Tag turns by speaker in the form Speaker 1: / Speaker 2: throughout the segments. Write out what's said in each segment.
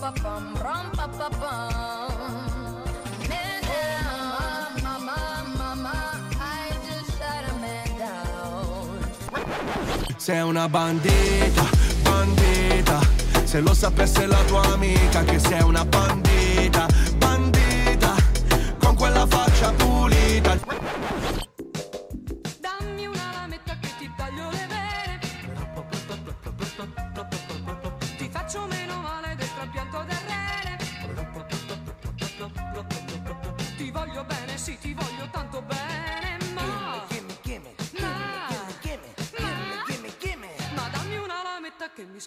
Speaker 1: rum pa pa pa pa bum. Man down, mama, mama, I just shut a man down.
Speaker 2: Sei una bandita, bandita. Se lo sapesse la tua amica che sei una bandita, bandita. Con quella faccia pulita.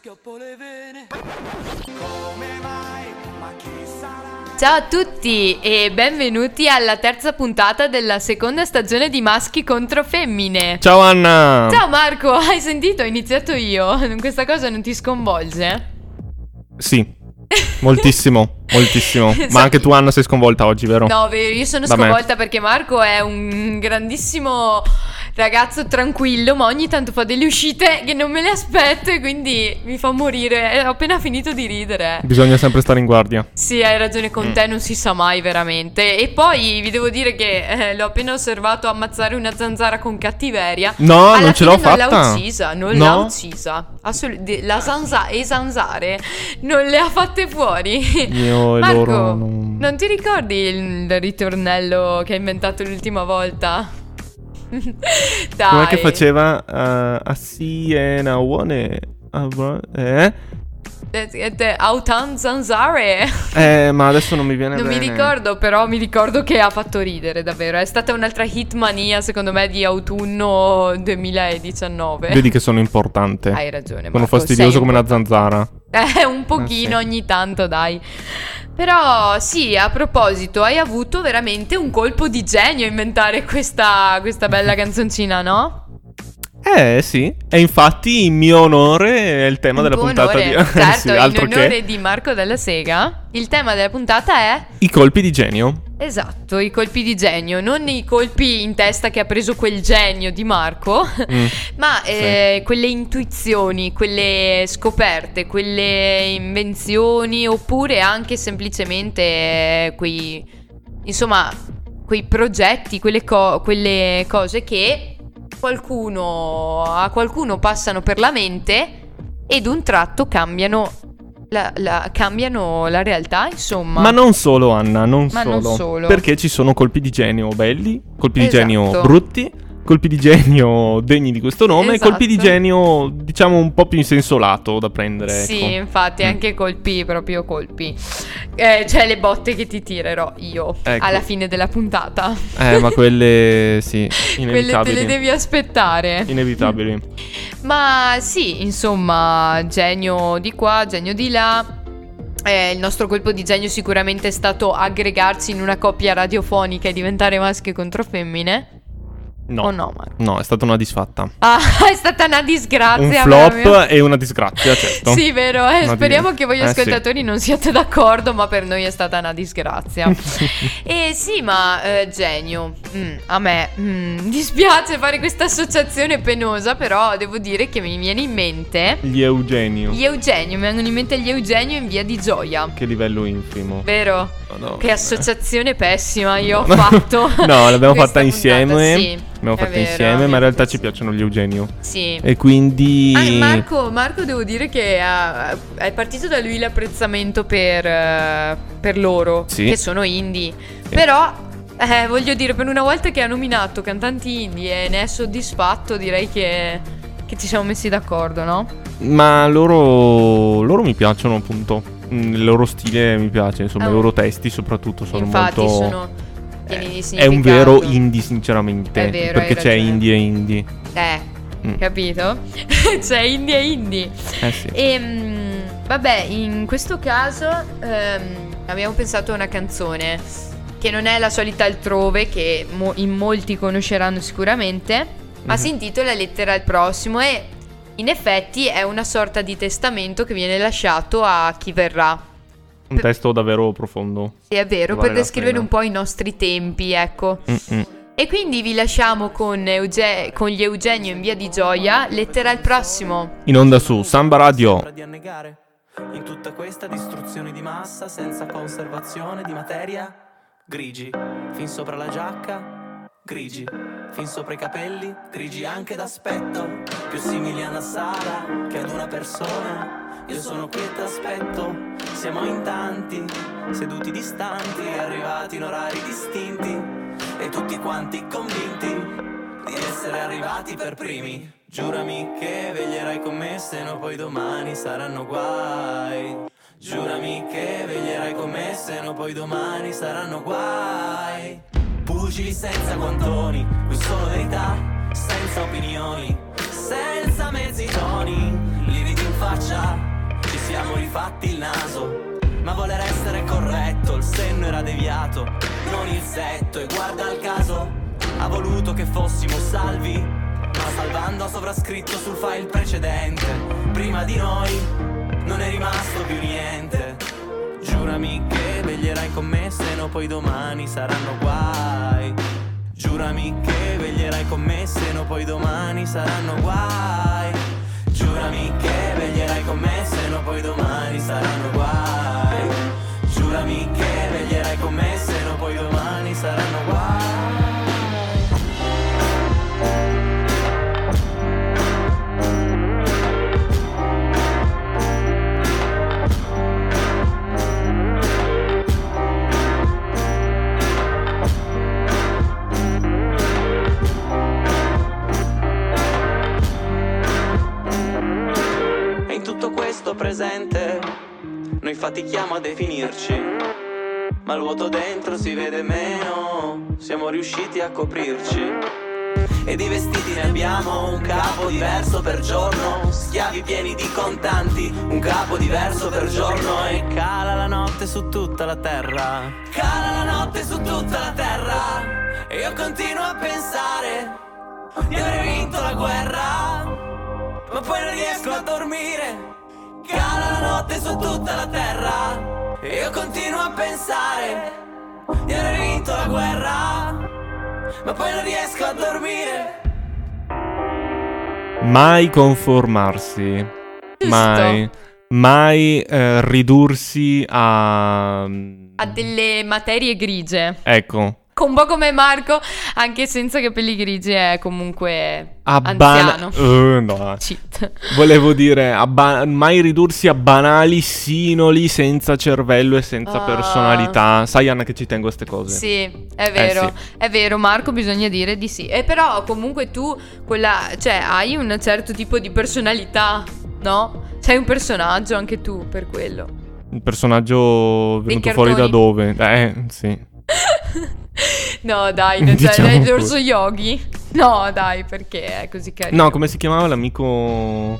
Speaker 3: Schioppo le vene.
Speaker 4: Ciao a tutti e benvenuti alla terza puntata della seconda stagione di Maschi contro Femmine.
Speaker 5: Ciao Anna!
Speaker 4: Ciao Marco, hai sentito? Ho iniziato io. Questa cosa non ti sconvolge?
Speaker 5: Sì, moltissimo, moltissimo. Ma anche tu Anna sei sconvolta oggi, vero?
Speaker 4: No, vero, io sono
Speaker 5: Da me.
Speaker 4: sconvolta perché Marco è un grandissimo ragazzo tranquillo, ma ogni tanto fa delle uscite che non me le aspetto e quindi mi fa morire. Ho appena finito di ridere.
Speaker 5: Bisogna sempre stare in guardia.
Speaker 4: Sì, hai ragione con
Speaker 5: Mm.
Speaker 4: te, non si sa mai veramente. E poi vi devo dire che eh, l'ho appena osservato ammazzare una zanzara con cattiveria.
Speaker 5: No,
Speaker 4: Alla
Speaker 5: non ce l'ho
Speaker 4: fine non l'ha
Speaker 5: fatta.
Speaker 4: uccisa, non
Speaker 5: No.
Speaker 4: l'ha uccisa. Assolut- de- la zanza- e zanzare non le ha fatte fuori.
Speaker 5: Io e
Speaker 4: Marco,
Speaker 5: loro non-
Speaker 4: non ti ricordi il, il ritornello che hai inventato l'ultima volta? Dai.
Speaker 5: Com'è che faceva? Uh, a Siena, one, eh?
Speaker 4: Eh, eh, Autan zanzare.
Speaker 5: Eh, ma adesso non mi viene
Speaker 4: Non mi
Speaker 5: bene.
Speaker 4: ricordo, però mi ricordo che ha fatto ridere davvero. È stata un'altra hitmania, secondo me, di autunno 2019.
Speaker 5: Vedi che sono importante.
Speaker 4: Hai ragione.
Speaker 5: Sono
Speaker 4: Marco,
Speaker 5: fastidioso
Speaker 4: sei
Speaker 5: come una zanzara.
Speaker 4: Eh, un pochino
Speaker 5: sì.
Speaker 4: ogni tanto, dai. Però sì, a proposito, hai avuto veramente un colpo di genio a inventare questa, questa bella canzoncina, no?
Speaker 5: Eh, sì. E infatti in mio onore è il tema
Speaker 4: In
Speaker 5: della puntata
Speaker 4: onore.
Speaker 5: di...
Speaker 4: Certo,
Speaker 5: sì,
Speaker 4: in
Speaker 5: altro
Speaker 4: onore
Speaker 5: che...
Speaker 4: di Marco della Sega, il tema della puntata è
Speaker 5: I colpi di genio.
Speaker 4: Esatto, i colpi di genio, non i colpi in testa che ha preso quel genio di Marco,
Speaker 5: Mm.
Speaker 4: ma eh, quelle intuizioni, quelle scoperte, quelle invenzioni oppure anche semplicemente eh, quei, insomma, quei progetti, quelle, co- quelle cose che qualcuno, a qualcuno passano per la mente e d'un tratto cambiano la, la- cambiano la realtà, insomma.
Speaker 5: Ma non solo, Anna, non,
Speaker 4: Ma
Speaker 5: solo.
Speaker 4: non solo.
Speaker 5: Perché ci sono colpi di genio belli, colpi di
Speaker 4: Esatto.
Speaker 5: genio brutti, colpi di genio degni di questo nome
Speaker 4: Esatto.
Speaker 5: e colpi di genio, diciamo, un po' più in senso lato da prendere.
Speaker 4: Sì,
Speaker 5: ecco.
Speaker 4: infatti,
Speaker 5: Mm.
Speaker 4: anche colpi, proprio colpi. Eh, cioè le botte che ti tirerò io
Speaker 5: Ecco.
Speaker 4: alla fine della puntata.
Speaker 5: Eh, ma quelle, sì,
Speaker 4: Quelle te
Speaker 5: inevitabili.
Speaker 4: le devi aspettare.
Speaker 5: Inevitabili.
Speaker 4: Ma sì, insomma, genio di qua, genio di là. Eh, il nostro colpo di genio sicuramente è stato aggregarsi in una coppia radiofonica e diventare maschio contro femmine.
Speaker 5: No.
Speaker 4: No?
Speaker 5: No, è stata una disfatta.
Speaker 4: Ah, è stata una disgrazia.
Speaker 5: un flop e una disgrazia, certo.
Speaker 4: Sì, vero. eh, speriamo
Speaker 5: di-
Speaker 4: che voi
Speaker 5: eh, sì.
Speaker 4: ascoltatori non siate d'accordo, ma per noi è stata una disgrazia. e sì, ma eh, genio. Mm, a me mm, dispiace fare questa associazione penosa, però devo dire che mi viene in mente
Speaker 5: Gli Eugenio.
Speaker 4: gli Eugenio. Mi vengono in mente gli Eugenio in via di Gioia.
Speaker 5: Che livello infimo.
Speaker 4: Vero?
Speaker 5: Madonna.
Speaker 4: Che associazione pessima io ho
Speaker 5: No.
Speaker 4: fatto.
Speaker 5: No, l'abbiamo fatta insieme.
Speaker 4: puntata, Sì,
Speaker 5: L'abbiamo
Speaker 4: è
Speaker 5: fatta
Speaker 4: vero,
Speaker 5: insieme, ma in
Speaker 4: abbiamo
Speaker 5: realtà
Speaker 4: fatto
Speaker 5: ci piacciono gli Eugenio.
Speaker 4: Sì.
Speaker 5: E quindi.
Speaker 4: Ah, Marco, Marco, devo dire che ha- è partito da lui l'apprezzamento per, eh, per loro,
Speaker 5: Sì.
Speaker 4: che sono indie. Però, eh, voglio dire, per una volta che ha nominato cantanti indie e ne è soddisfatto, direi che, che ci siamo messi d'accordo, no?
Speaker 5: Ma loro, loro mi piacciono appunto. Mm, Il loro stile mi piace, insomma,
Speaker 4: Oh.
Speaker 5: i loro testi soprattutto sono
Speaker 4: Infatti
Speaker 5: molto.
Speaker 4: sono di
Speaker 5: È un vero indie, sinceramente.
Speaker 4: È vero,
Speaker 5: perché c'è indie e indie.
Speaker 4: Eh,
Speaker 5: Mm.
Speaker 4: capito? C'è indie e indie.
Speaker 5: Eh sì.
Speaker 4: E mm, vabbè, in questo caso ehm, abbiamo pensato a una canzone che non è la solita altrove che mo- in molti conosceranno sicuramente, ma
Speaker 5: Mhm.
Speaker 4: si intitola Lettera al prossimo e in effetti è una sorta di testamento che viene lasciato a chi verrà.
Speaker 5: Un testo davvero profondo.
Speaker 4: Sì, è vero,
Speaker 5: Vale
Speaker 4: per descrivere un po' i nostri tempi, ecco.
Speaker 5: Mm-mm.
Speaker 4: E quindi vi lasciamo con, Euge- con gli Eugenio in via di Gioia. Lettera al prossimo.
Speaker 5: In onda su Samba Radio.
Speaker 6: In tutta questa distruzione di massa senza conservazione di materia grigi, fin sopra la giacca grigi, fin sopra i capelli grigi anche d'aspetto, più simili a una sala che ad una persona. Io sono qui e t'aspetto, siamo in tanti, seduti distanti, arrivati in orari distinti e tutti quanti convinti di essere arrivati per primi. Giurami che veglierai con me, se no poi domani saranno guai. Giurami che veglierai con me, se no poi domani saranno guai. Pugili senza guantoni, qui solo verità, senza opinioni, senza mezzi toni, lividi in faccia, ci siamo rifatti il naso. Ma voler essere corretto, il senno era deviato, non il setto, e guarda il caso, ha voluto che fossimo salvi, ma salvando ha sovrascritto sul file precedente. Prima di noi non è rimasto più niente. Giurami che veglierai con me, se no poi domani saranno guai. Giurami che veglierai con me, se no poi domani saranno guai. Giurami che veglierai con me, poi domani saranno guai. Questo presente noi fatichiamo a definirci, ma il vuoto dentro si vede meno, siamo riusciti a coprirci. E di vestiti ne abbiamo un capo diverso per giorno, schiavi pieni di contanti, un capo diverso per giorno e cala la notte su tutta la terra. Cala la notte su tutta la terra e io continuo a pensare di aver vinto la guerra ma poi non riesco a dormire. Cala la notte su tutta la terra e io continuo a pensare di aver vinto la guerra, ma poi non riesco a dormire.
Speaker 5: Mai conformarsi. Mai. Mai eh, ridursi a...
Speaker 4: Ha delle materie grigie.
Speaker 5: Ecco.
Speaker 4: Un po' come Marco, anche senza capelli grigi è comunque
Speaker 5: A
Speaker 4: anziano.
Speaker 5: bana- Eh, no. Volevo dire, a ba- mai ridursi a banali sinoli senza cervello e senza
Speaker 4: Ah.
Speaker 5: personalità. Sai Anna che ci tengo a queste cose.
Speaker 4: Sì, è vero,
Speaker 5: Eh, sì.
Speaker 4: è vero, Marco, bisogna dire di sì. E però comunque tu, quella, cioè, hai un certo tipo di personalità, no? Sei un personaggio anche tu per quello.
Speaker 5: Un personaggio venuto fuori da dove? Eh, sì.
Speaker 4: No, dai, non c'è
Speaker 5: Diciamo
Speaker 4: dai, l'orso yogi. No, dai, perché è così carino.
Speaker 5: No, come si chiamava l'amico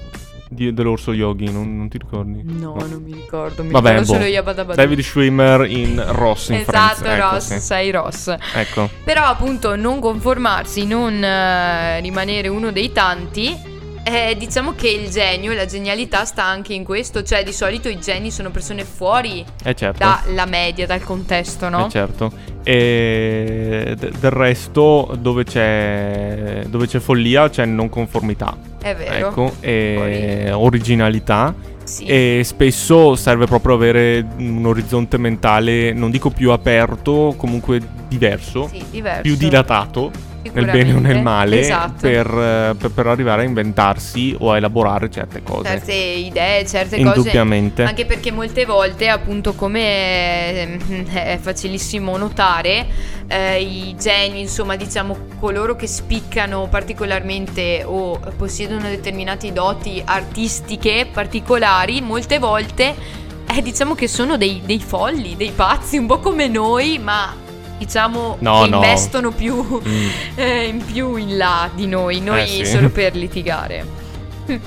Speaker 5: di- dell'orso yogi? Non, non ti ricordi?
Speaker 4: No, non mi ricordo, mi
Speaker 5: Vabbè,
Speaker 4: ricordo
Speaker 5: boh.
Speaker 4: solo Yabadabadu.
Speaker 5: David Schwimmer in Ross in
Speaker 4: Esatto.
Speaker 5: Ecco,
Speaker 4: Ross,
Speaker 5: sì.
Speaker 4: sei Ross.
Speaker 5: Ecco.
Speaker 4: Però appunto non conformarsi, non eh, rimanere uno dei tanti. Eh, diciamo che il genio e la genialità sta anche in questo, cioè di solito i geni sono persone fuori
Speaker 5: Eh certo.
Speaker 4: dalla media, dal contesto, no?
Speaker 5: Eh certo. E d- del resto dove c'è dove c'è follia c'è non conformità.
Speaker 4: È vero.
Speaker 5: Ecco, e originalità
Speaker 4: Sì.
Speaker 5: e spesso serve proprio avere un orizzonte mentale, non dico più aperto, comunque diverso,
Speaker 4: Sì, diverso.
Speaker 5: più dilatato nel bene o nel male
Speaker 4: Esatto.
Speaker 5: per, eh, per- per arrivare a inventarsi o a elaborare certe cose.
Speaker 4: certe idee, certe cose.
Speaker 5: Indubbiamente.
Speaker 4: Anche perché molte volte, appunto, come ehm, è facilissimo notare, eh, i geni, insomma, diciamo coloro che spiccano particolarmente o possiedono determinate doti artistiche particolari, molte volte eh, diciamo che sono dei, dei folli, dei pazzi, un po' come noi, ma diciamo
Speaker 5: No,
Speaker 4: che
Speaker 5: no.
Speaker 4: investono più
Speaker 5: Mm.
Speaker 4: eh, in più in là di noi, noi
Speaker 5: Eh, sì.
Speaker 4: solo per litigare.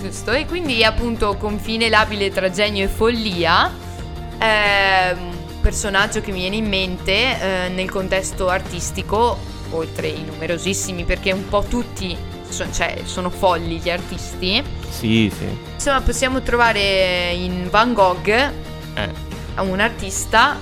Speaker 4: Giusto, e quindi appunto confine labile tra genio e follia. Un personaggio che mi viene in mente eh, nel contesto artistico, oltre i numerosissimi, perché un po' tutti so- cioè, sono folli gli artisti.
Speaker 5: Sì, sì.
Speaker 4: Insomma, possiamo trovare in Van Gogh
Speaker 5: Eh,
Speaker 4: un artista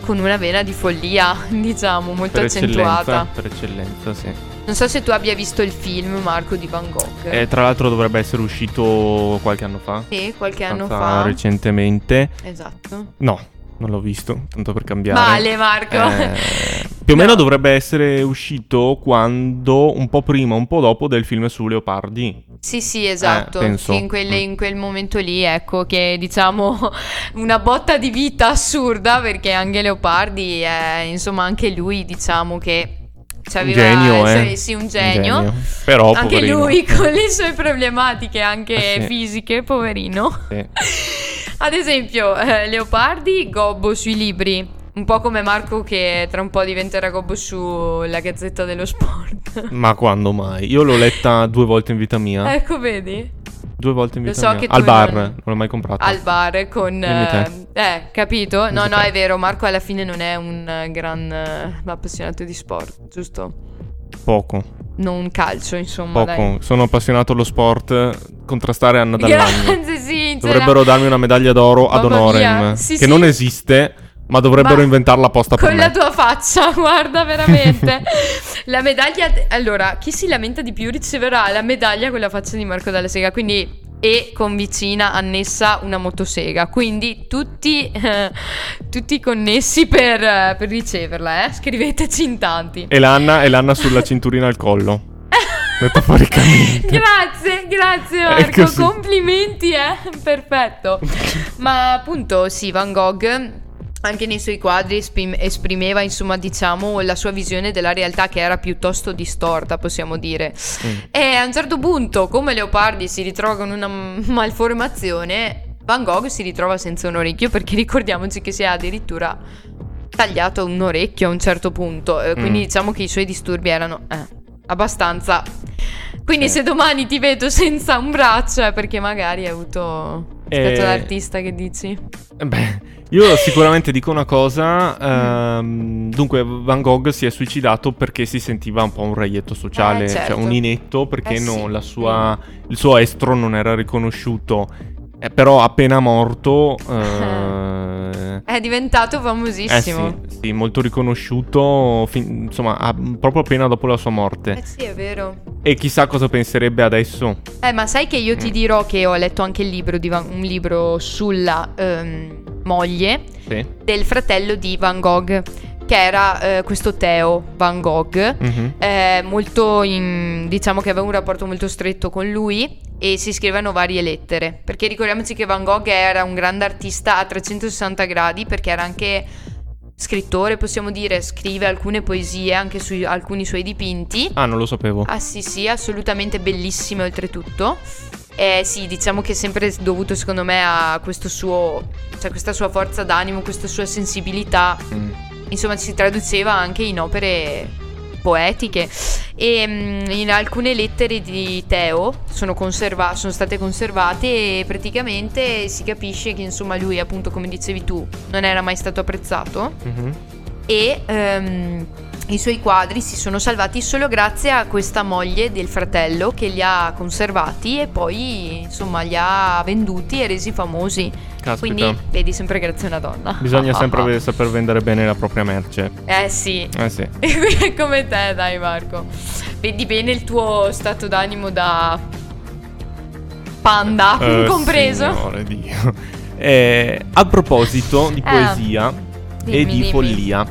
Speaker 4: con una vena di follia, diciamo, molto
Speaker 5: per
Speaker 4: accentuata.
Speaker 5: eccellenza, per eccellenza, sì.
Speaker 4: Non so se tu abbia visto il film, Marco, di Van Gogh.
Speaker 5: Eh, tra l'altro dovrebbe essere uscito qualche anno fa.
Speaker 4: Sì, qualche anno fa.
Speaker 5: recentemente.
Speaker 4: Esatto.
Speaker 5: No, non l'ho visto, tanto per cambiare.
Speaker 4: Male, Marco.
Speaker 5: Eh, più o
Speaker 4: No.
Speaker 5: meno dovrebbe essere uscito quando, un po' prima, un po' dopo del film su Leopardi.
Speaker 4: Sì, sì, esatto.
Speaker 5: Eh,
Speaker 4: in, quelle-
Speaker 5: Mm.
Speaker 4: in quel momento lì, ecco, che diciamo una botta di vita assurda perché anche Leopardi, è, insomma, anche lui, diciamo che
Speaker 5: Un
Speaker 4: c'aveva
Speaker 5: genio,
Speaker 4: sì,
Speaker 5: eh.
Speaker 4: sì, un genio.
Speaker 5: Però,
Speaker 4: Anche
Speaker 5: poverino.
Speaker 4: lui con le sue problematiche anche
Speaker 5: Eh, sì.
Speaker 4: fisiche, poverino.
Speaker 5: Sì.
Speaker 4: Ad esempio, eh, Leopardi, gobbo sui libri. Un po' come Marco che tra un po' diventerà gobbo sulla Gazzetta dello Sport.
Speaker 5: Ma quando mai? Io l'ho letta due volte in vita mia.
Speaker 4: ecco, vedi?
Speaker 5: Due volte in vita
Speaker 4: so
Speaker 5: mia. Al bar,
Speaker 4: non-
Speaker 5: non l'ho mai comprata.
Speaker 4: Al bar con... Eh, eh, capito? No,
Speaker 5: Dimmi
Speaker 4: no,
Speaker 5: te.
Speaker 4: è vero, Marco alla fine non è un gran eh, appassionato di sport, giusto?
Speaker 5: Poco,
Speaker 4: Non calcio, insomma,
Speaker 5: poco.
Speaker 4: dai.
Speaker 5: Sono appassionato allo sport. Contrastare Anna Dall'Agno.
Speaker 4: Grazie, sì,
Speaker 5: Dovrebbero darmi una medaglia d'oro ad
Speaker 4: Mamma
Speaker 5: honorem.
Speaker 4: mia, sì,
Speaker 5: che
Speaker 4: sì.
Speaker 5: non esiste, ma dovrebbero
Speaker 4: Ma-
Speaker 5: inventarla apposta per
Speaker 4: Con
Speaker 5: me.
Speaker 4: la tua faccia, guarda veramente. la medaglia. Allora, chi si lamenta di più riceverà la medaglia con la faccia di Marco Dalla Sega. Quindi. E con vicina annessa una motosega. Quindi tutti, eh, tutti connessi per, eh, per riceverla, eh? Scriveteci in tanti.
Speaker 5: E l'Anna, e l'Anna sulla cinturina al collo. Metaforicamente.
Speaker 4: Grazie, grazie Marco, complimenti, eh? Perfetto. Ma appunto, sì, Van Gogh anche nei suoi quadri esprim- esprimeva, insomma, diciamo, la sua visione della realtà che era piuttosto distorta, possiamo dire.
Speaker 5: Mm.
Speaker 4: E a un certo punto, come Leopardi si ritrova con una malformazione, Van Gogh si ritrova senza un orecchio perché ricordiamoci che si è addirittura tagliato un orecchio a un certo punto. eh, quindi
Speaker 5: Mm.
Speaker 4: diciamo che i suoi disturbi erano eh, abbastanza. Quindi
Speaker 5: Sì.
Speaker 4: se domani ti vedo senza un braccio è perché magari hai avuto aspetto
Speaker 5: Eh,
Speaker 4: d'artista che dici.
Speaker 5: Eh Beh, io sicuramente dico una cosa. ehm, dunque, Van Gogh si è suicidato perché si sentiva un po' un reietto sociale,
Speaker 4: Eh, certo.
Speaker 5: cioè un inetto perché
Speaker 4: Eh,
Speaker 5: non-
Speaker 4: sì.
Speaker 5: la sua- il suo estro non era riconosciuto. Eh, però appena morto, eh,
Speaker 4: È diventato
Speaker 5: eh
Speaker 4: famosissimo.
Speaker 5: sì, sì, molto riconosciuto, fin- insomma, a- proprio appena dopo la sua morte.
Speaker 4: Eh sì, è vero.
Speaker 5: E chissà cosa penserebbe adesso.
Speaker 4: Eh, ma sai che io
Speaker 5: Mm.
Speaker 4: ti dirò che ho letto anche il libro di un libro sulla ehm, moglie
Speaker 5: Sì.
Speaker 4: del fratello di Van Gogh, che era eh, questo Theo Van Gogh.
Speaker 5: Mhm.
Speaker 4: eh, molto in- diciamo che aveva un rapporto molto stretto con lui e si scrivevano varie lettere perché ricordiamoci che Van Gogh era un grande artista a 360 gradi perché era anche scrittore possiamo dire scrive alcune poesie anche su alcuni suoi dipinti
Speaker 5: Ah, non lo sapevo.
Speaker 4: ah sì sì assolutamente bellissime oltretutto eh, sì, diciamo che è sempre dovuto secondo me a questo suo, cioè questa sua forza d'animo, questa sua sensibilità
Speaker 5: Mm.
Speaker 4: Insomma si traduceva anche in opere poetiche e mm, in alcune lettere di Teo sono, conserva- sono state conservate e praticamente si capisce che insomma lui appunto come dicevi tu non era mai stato apprezzato
Speaker 5: Mhm.
Speaker 4: e ehm, i suoi quadri si sono salvati solo grazie a questa moglie del fratello che li ha conservati e poi insomma li ha venduti e resi famosi
Speaker 5: Caspita.
Speaker 4: quindi vedi sempre grazie a una donna
Speaker 5: Bisogna sempre saper vendere bene la propria merce.
Speaker 4: eh sì
Speaker 5: Eh sì.
Speaker 4: E come te, dai Marco. Vedi bene il tuo stato d'animo da panda,
Speaker 5: Eh,
Speaker 4: compreso.
Speaker 5: Signore Dio. Eh, a proposito di
Speaker 4: Eh.
Speaker 5: poesia e
Speaker 4: Dimmi,
Speaker 5: di
Speaker 4: dimmi.
Speaker 5: follia,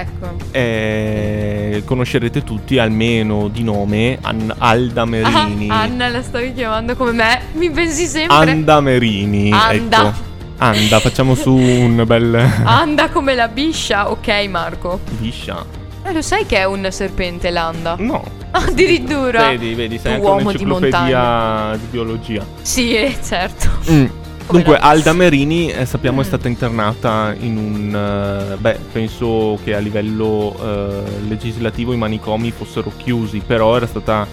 Speaker 4: Ecco.
Speaker 5: eh, conoscerete tutti almeno di nome An- Alda Merini.
Speaker 4: Ah, Anna la stavi chiamando come me? Mi pensi sempre?
Speaker 5: Anda Merini.
Speaker 4: Anda.
Speaker 5: Ecco. Anda, facciamo su un bel
Speaker 4: Anda come la biscia. Ok, Marco.
Speaker 5: biscia.
Speaker 4: Eh, lo sai che è un serpente l'anda?
Speaker 5: No.
Speaker 4: Addirittura.
Speaker 5: Vedi, vedi, sei
Speaker 4: Tu
Speaker 5: anche
Speaker 4: uomo di
Speaker 5: un'enciclopedia di, biologia.
Speaker 4: Sì, eh, certo.
Speaker 5: Mm. Dunque,
Speaker 4: la-
Speaker 5: Alda Merini, eh, sappiamo, è
Speaker 4: Mm.
Speaker 5: stata internata in un... eh, beh, penso che a livello eh, legislativo i manicomi fossero chiusi, però era stata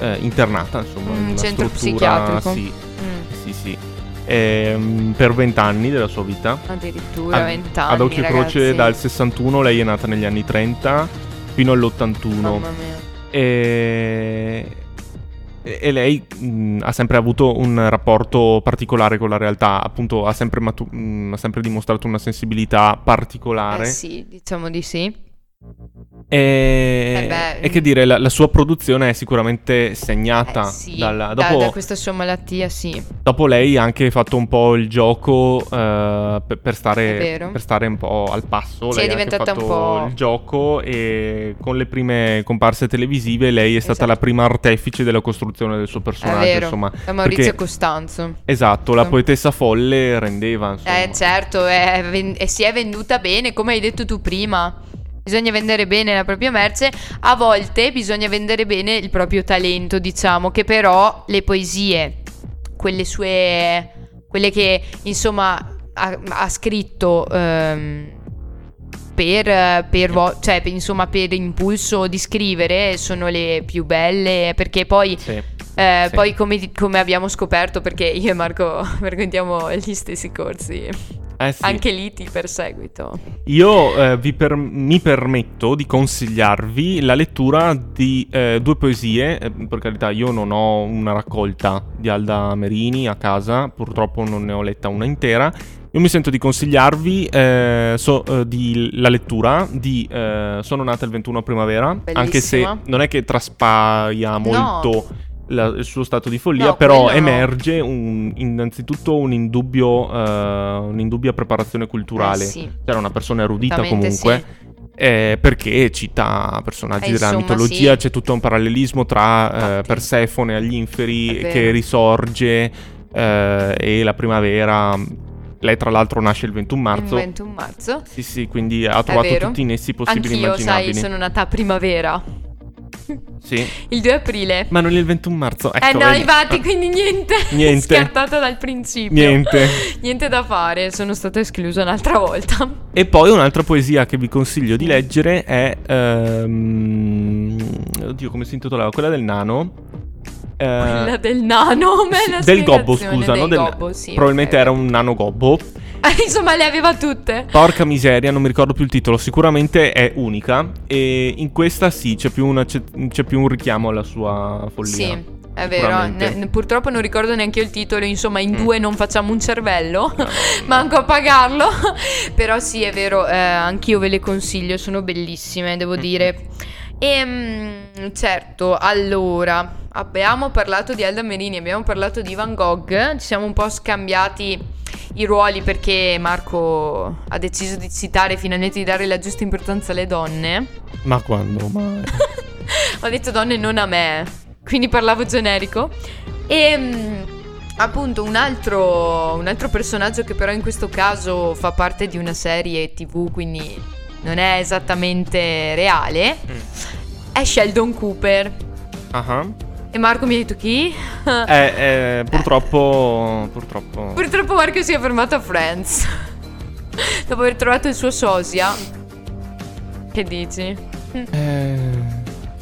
Speaker 5: eh, internata, insomma,
Speaker 4: Un
Speaker 5: in una
Speaker 4: centro
Speaker 5: struttura...
Speaker 4: psichiatrico.
Speaker 5: Sì,
Speaker 4: Mm,
Speaker 5: sì, sì. Ehm, per vent'anni della sua vita.
Speaker 4: addirittura
Speaker 5: Ad-
Speaker 4: 20 anni.
Speaker 5: Ad occhio e croce
Speaker 4: ragazzi.
Speaker 5: dal 61, lei è nata negli anni 30 fino all'81.
Speaker 4: Mamma mia.
Speaker 5: E, e lei mh, ha sempre avuto un rapporto particolare con la realtà, appunto ha sempre, matu- mh, ha sempre dimostrato una sensibilità particolare.
Speaker 4: Eh sì, diciamo di sì.
Speaker 5: E,
Speaker 4: Eh
Speaker 5: e che dire, la, la sua produzione è sicuramente segnata
Speaker 4: Eh sì,
Speaker 5: dalla-
Speaker 4: da-
Speaker 5: dopo,
Speaker 4: da questa sua malattia, sì.
Speaker 5: dopo lei ha anche fatto un po' il gioco eh, per, per
Speaker 4: È
Speaker 5: stare, per stare un po' al passo.
Speaker 4: Sì,
Speaker 5: lei
Speaker 4: è diventata un po'-
Speaker 5: il gioco e con le prime comparse televisive lei è stata
Speaker 4: Esatto.
Speaker 5: la prima artefice della costruzione del suo
Speaker 4: È
Speaker 5: personaggio.
Speaker 4: vero.
Speaker 5: Insomma,
Speaker 4: Da Maurizio
Speaker 5: perché-
Speaker 4: Costanzo.
Speaker 5: Esatto, la poetessa folle rendeva. Insomma.
Speaker 4: Eh certo, è e si è venduta bene, come hai detto tu prima. Bisogna vendere bene la propria merce, a volte bisogna vendere bene il proprio talento, diciamo, che però le poesie, quelle sue, quelle che insomma ha, ha scritto ehm, per, per vo- cioè, per- insomma, per impulso di scrivere, sono le più belle, perché poi
Speaker 5: Sì.
Speaker 4: eh,
Speaker 5: Sì.
Speaker 4: Poi come, come abbiamo scoperto, perché io e Marco frequentiamo gli stessi corsi,
Speaker 5: Eh sì.
Speaker 4: anche lì ti perseguito.
Speaker 5: Io eh, vi per- mi permetto di consigliarvi la lettura di eh, due poesie. eh, per carità, io non ho una raccolta di Alda Merini a casa, purtroppo non ne ho letta una intera. Io mi sento di consigliarvi eh, so- eh, di- la lettura di Sono nata il 21 primavera, anche se
Speaker 4: Bellissima.
Speaker 5: non è che traspaia molto la- il suo stato di follia,
Speaker 4: No,
Speaker 5: però emerge un- innanzitutto un indubbio, eh, un'indubbia preparazione culturale.
Speaker 4: Eh sì.
Speaker 5: C'era una persona erudita comunque. eh, perché cita personaggi
Speaker 4: Eh,
Speaker 5: della
Speaker 4: insomma,
Speaker 5: mitologia,
Speaker 4: sì.
Speaker 5: c'è tutto un parallelismo tra eh. Persefone agli inferi che risorge eh, e la primavera. Lei, tra l'altro, nasce il 21 marzo.
Speaker 4: Il 21 marzo.
Speaker 5: Sì, sì, quindi ha trovato tutti i nessi possibili
Speaker 4: Anch'io,
Speaker 5: immaginabili.
Speaker 4: sai, sono nata a primavera.
Speaker 5: Sì.
Speaker 4: Il 2 aprile.
Speaker 5: Ma non il 21 marzo. Ecco,
Speaker 4: eh no,
Speaker 5: vedi?
Speaker 4: infatti,
Speaker 5: Ah,
Speaker 4: quindi niente.
Speaker 5: Niente.
Speaker 4: Scartata dal principio.
Speaker 5: Niente.
Speaker 4: Niente da fare, sono stata esclusa un'altra volta.
Speaker 5: E poi un'altra poesia che vi consiglio di leggere è. ehm, oddio, come si intitolava? Quella del nano. Eh,
Speaker 4: Quella del nano, la
Speaker 5: del gobbo, scusa, no? Del-
Speaker 4: gobbo, sì,
Speaker 5: probabilmente
Speaker 4: ok.
Speaker 5: era un nano gobbo.
Speaker 4: Insomma, le aveva tutte.
Speaker 5: Porca miseria, non mi ricordo più il titolo. Sicuramente è unica. E in questa sì, c'è più, una- c'è- c'è più un richiamo alla sua follia.
Speaker 4: Sì, è vero. Ne- purtroppo non ricordo neanche io il titolo. Insomma, in
Speaker 5: Mm.
Speaker 4: due non facciamo un cervello. Manco a pagarlo. Però sì, è vero. Eh, anch'io ve le consiglio. Sono bellissime, devo
Speaker 5: Mm.
Speaker 4: dire. E certo, allora abbiamo parlato di Alda Merini, abbiamo parlato di Van Gogh. Ci siamo un po' scambiati i ruoli perché Marco ha deciso di citare finalmente di dare la giusta importanza alle donne.
Speaker 5: Ma quando? mai?
Speaker 4: Ho detto donne non a me, quindi parlavo generico. E mm, appunto un altro, un altro personaggio che però in questo caso fa parte di una serie tv, quindi non è esattamente reale, è Sheldon Cooper.
Speaker 5: Ah ah.
Speaker 4: E Marco mi ha detto chi?
Speaker 5: Eh, eh, purtroppo. Purtroppo.
Speaker 4: Purtroppo Marco si è fermato a Friends. Dopo aver trovato il suo sosia. Che dici?
Speaker 5: Eh,